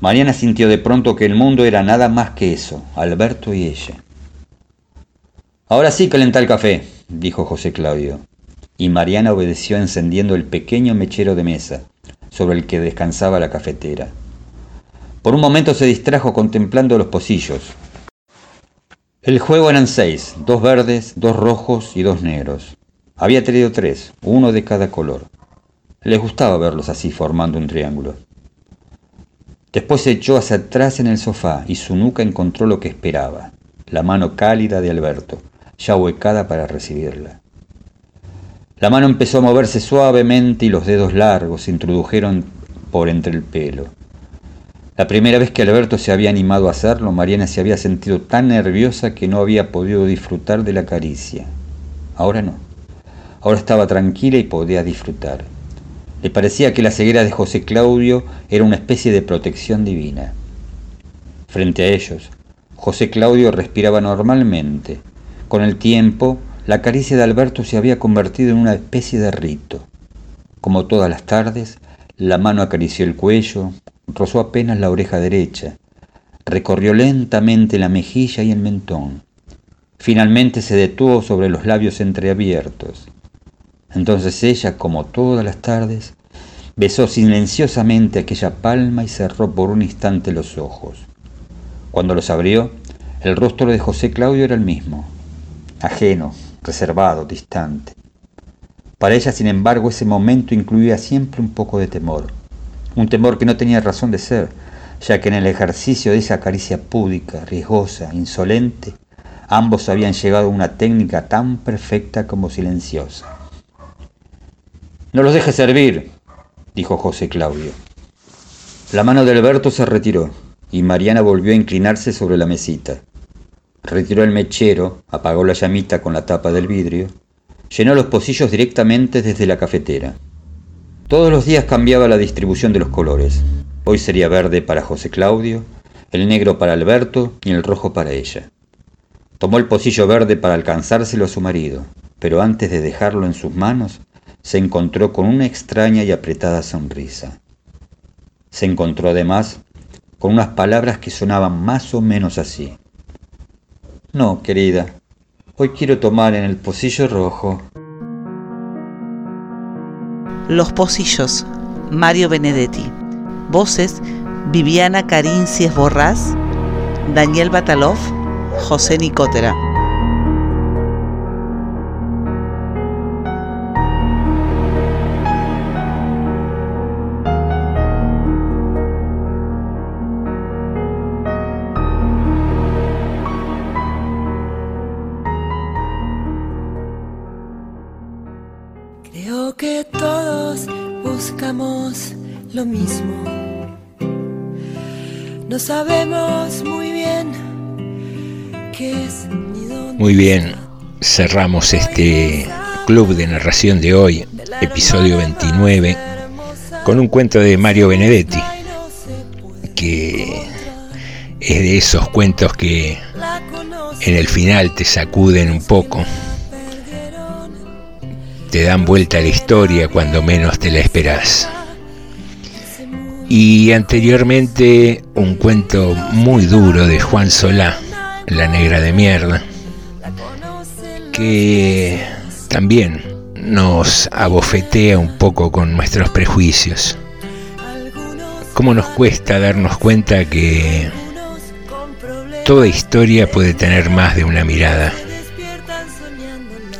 Mariana sintió de pronto que el mundo era nada más que eso, Alberto y ella. Ahora sí calenta el café, dijo José Claudio, y Mariana obedeció encendiendo el pequeño mechero de mesa, sobre el que descansaba la cafetera. Por un momento se distrajo contemplando los pocillos. El juego eran seis, dos verdes, dos rojos y dos negros. Había traído tres, uno de cada color. Les gustaba verlos así formando un triángulo. Después se echó hacia atrás en el sofá y su nuca encontró lo que esperaba, la mano cálida de Alberto, ya huecada para recibirla. La mano empezó a moverse suavemente y los dedos largos se introdujeron por entre el pelo. La primera vez que Alberto se había animado a hacerlo, Mariana se había sentido tan nerviosa que no había podido disfrutar de la caricia. Ahora no. Ahora estaba tranquila y podía disfrutar. Le parecía que la ceguera de José Claudio era una especie de protección divina. Frente a ellos, José Claudio respiraba normalmente. Con el tiempo, la caricia de Alberto se había convertido en una especie de rito. Como todas las tardes, la mano acarició el cuello, rozó apenas la oreja derecha, recorrió lentamente la mejilla y el mentón. Finalmente se detuvo sobre los labios entreabiertos. Entonces ella, como todas las tardes, besó silenciosamente aquella palma y cerró por un instante los ojos. Cuando los abrió, el rostro de José Claudio era el mismo, ajeno, reservado, distante. Para ella, sin embargo, ese momento incluía siempre un poco de temor, un temor que no tenía razón de ser, ya que en el ejercicio de esa caricia púdica, riesgosa, insolente, ambos habían llegado a una técnica tan perfecta como silenciosa. No los dejes servir, dijo José Claudio. La mano de Alberto se retiró y Mariana volvió a inclinarse sobre la mesita. Retiró el mechero, apagó la llamita con la tapa del vidrio, llenó los pocillos directamente desde la cafetera. Todos los días cambiaba la distribución de los colores. Hoy sería verde para José Claudio, el negro para Alberto y el rojo para ella. Tomó el pocillo verde para alcanzárselo a su marido, pero antes de dejarlo en sus manos, se encontró con una extraña y apretada sonrisa. Se encontró además con unas palabras que sonaban más o menos así. No, querida, hoy quiero tomar en el pocillo rojo. Los Pocillos, Mario Benedetti. Voces, Viviana Carincies Borrás, Daniel Batalov, José Nicotera. Muy bien, cerramos este club de narración de hoy, episodio 29, con un cuento de Mario Benedetti, que es de esos cuentos que en el final te sacuden un poco, te dan vuelta a la historia cuando menos te la esperas. Y anteriormente un cuento muy duro de Juan Solá, La Negra de Mierda, que también nos abofetea un poco con nuestros prejuicios. ¿Cómo nos cuesta darnos cuenta que toda historia puede tener más de una mirada?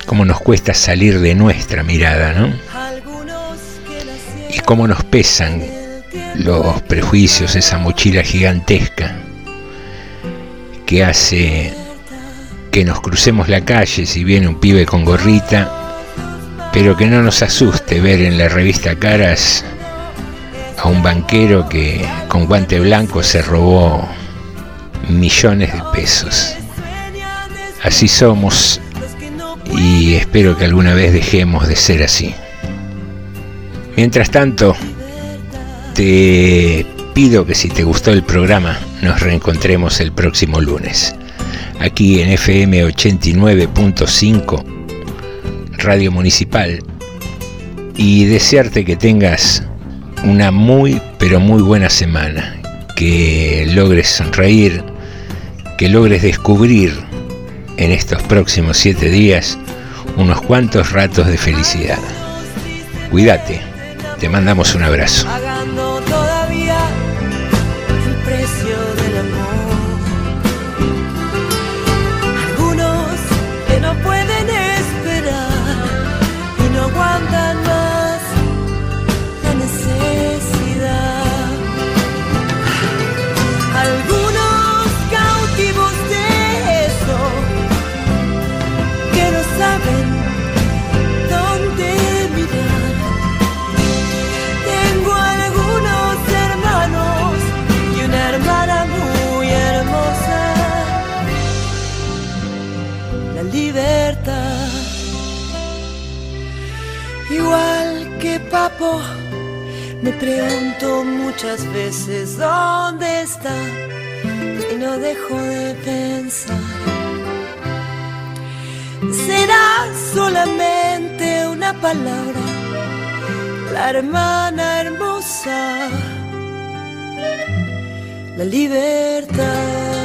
cómo nos cuesta salir de nuestra mirada, ¿no? Y cómo nos pesan los prejuicios, esa mochila gigantesca que hace que nos crucemos la calle si viene un pibe con gorrita, pero que no nos asuste ver en la revista Caras a un banquero que con guante blanco se robó millones de pesos. Así somos y espero que alguna vez dejemos de ser así. Mientras tanto, te pido que si te gustó el programa nos reencontremos el próximo lunes, aquí en FM 89.5, Radio Municipal, y desearte que tengas una muy, pero muy buena semana, que logres sonreír, que logres descubrir en estos próximos siete días unos cuantos ratos de felicidad. Cuídate, te mandamos un abrazo. Me pregunto muchas veces dónde está y no dejo de pensar. Será solamente una palabra, la hermana hermosa, la libertad.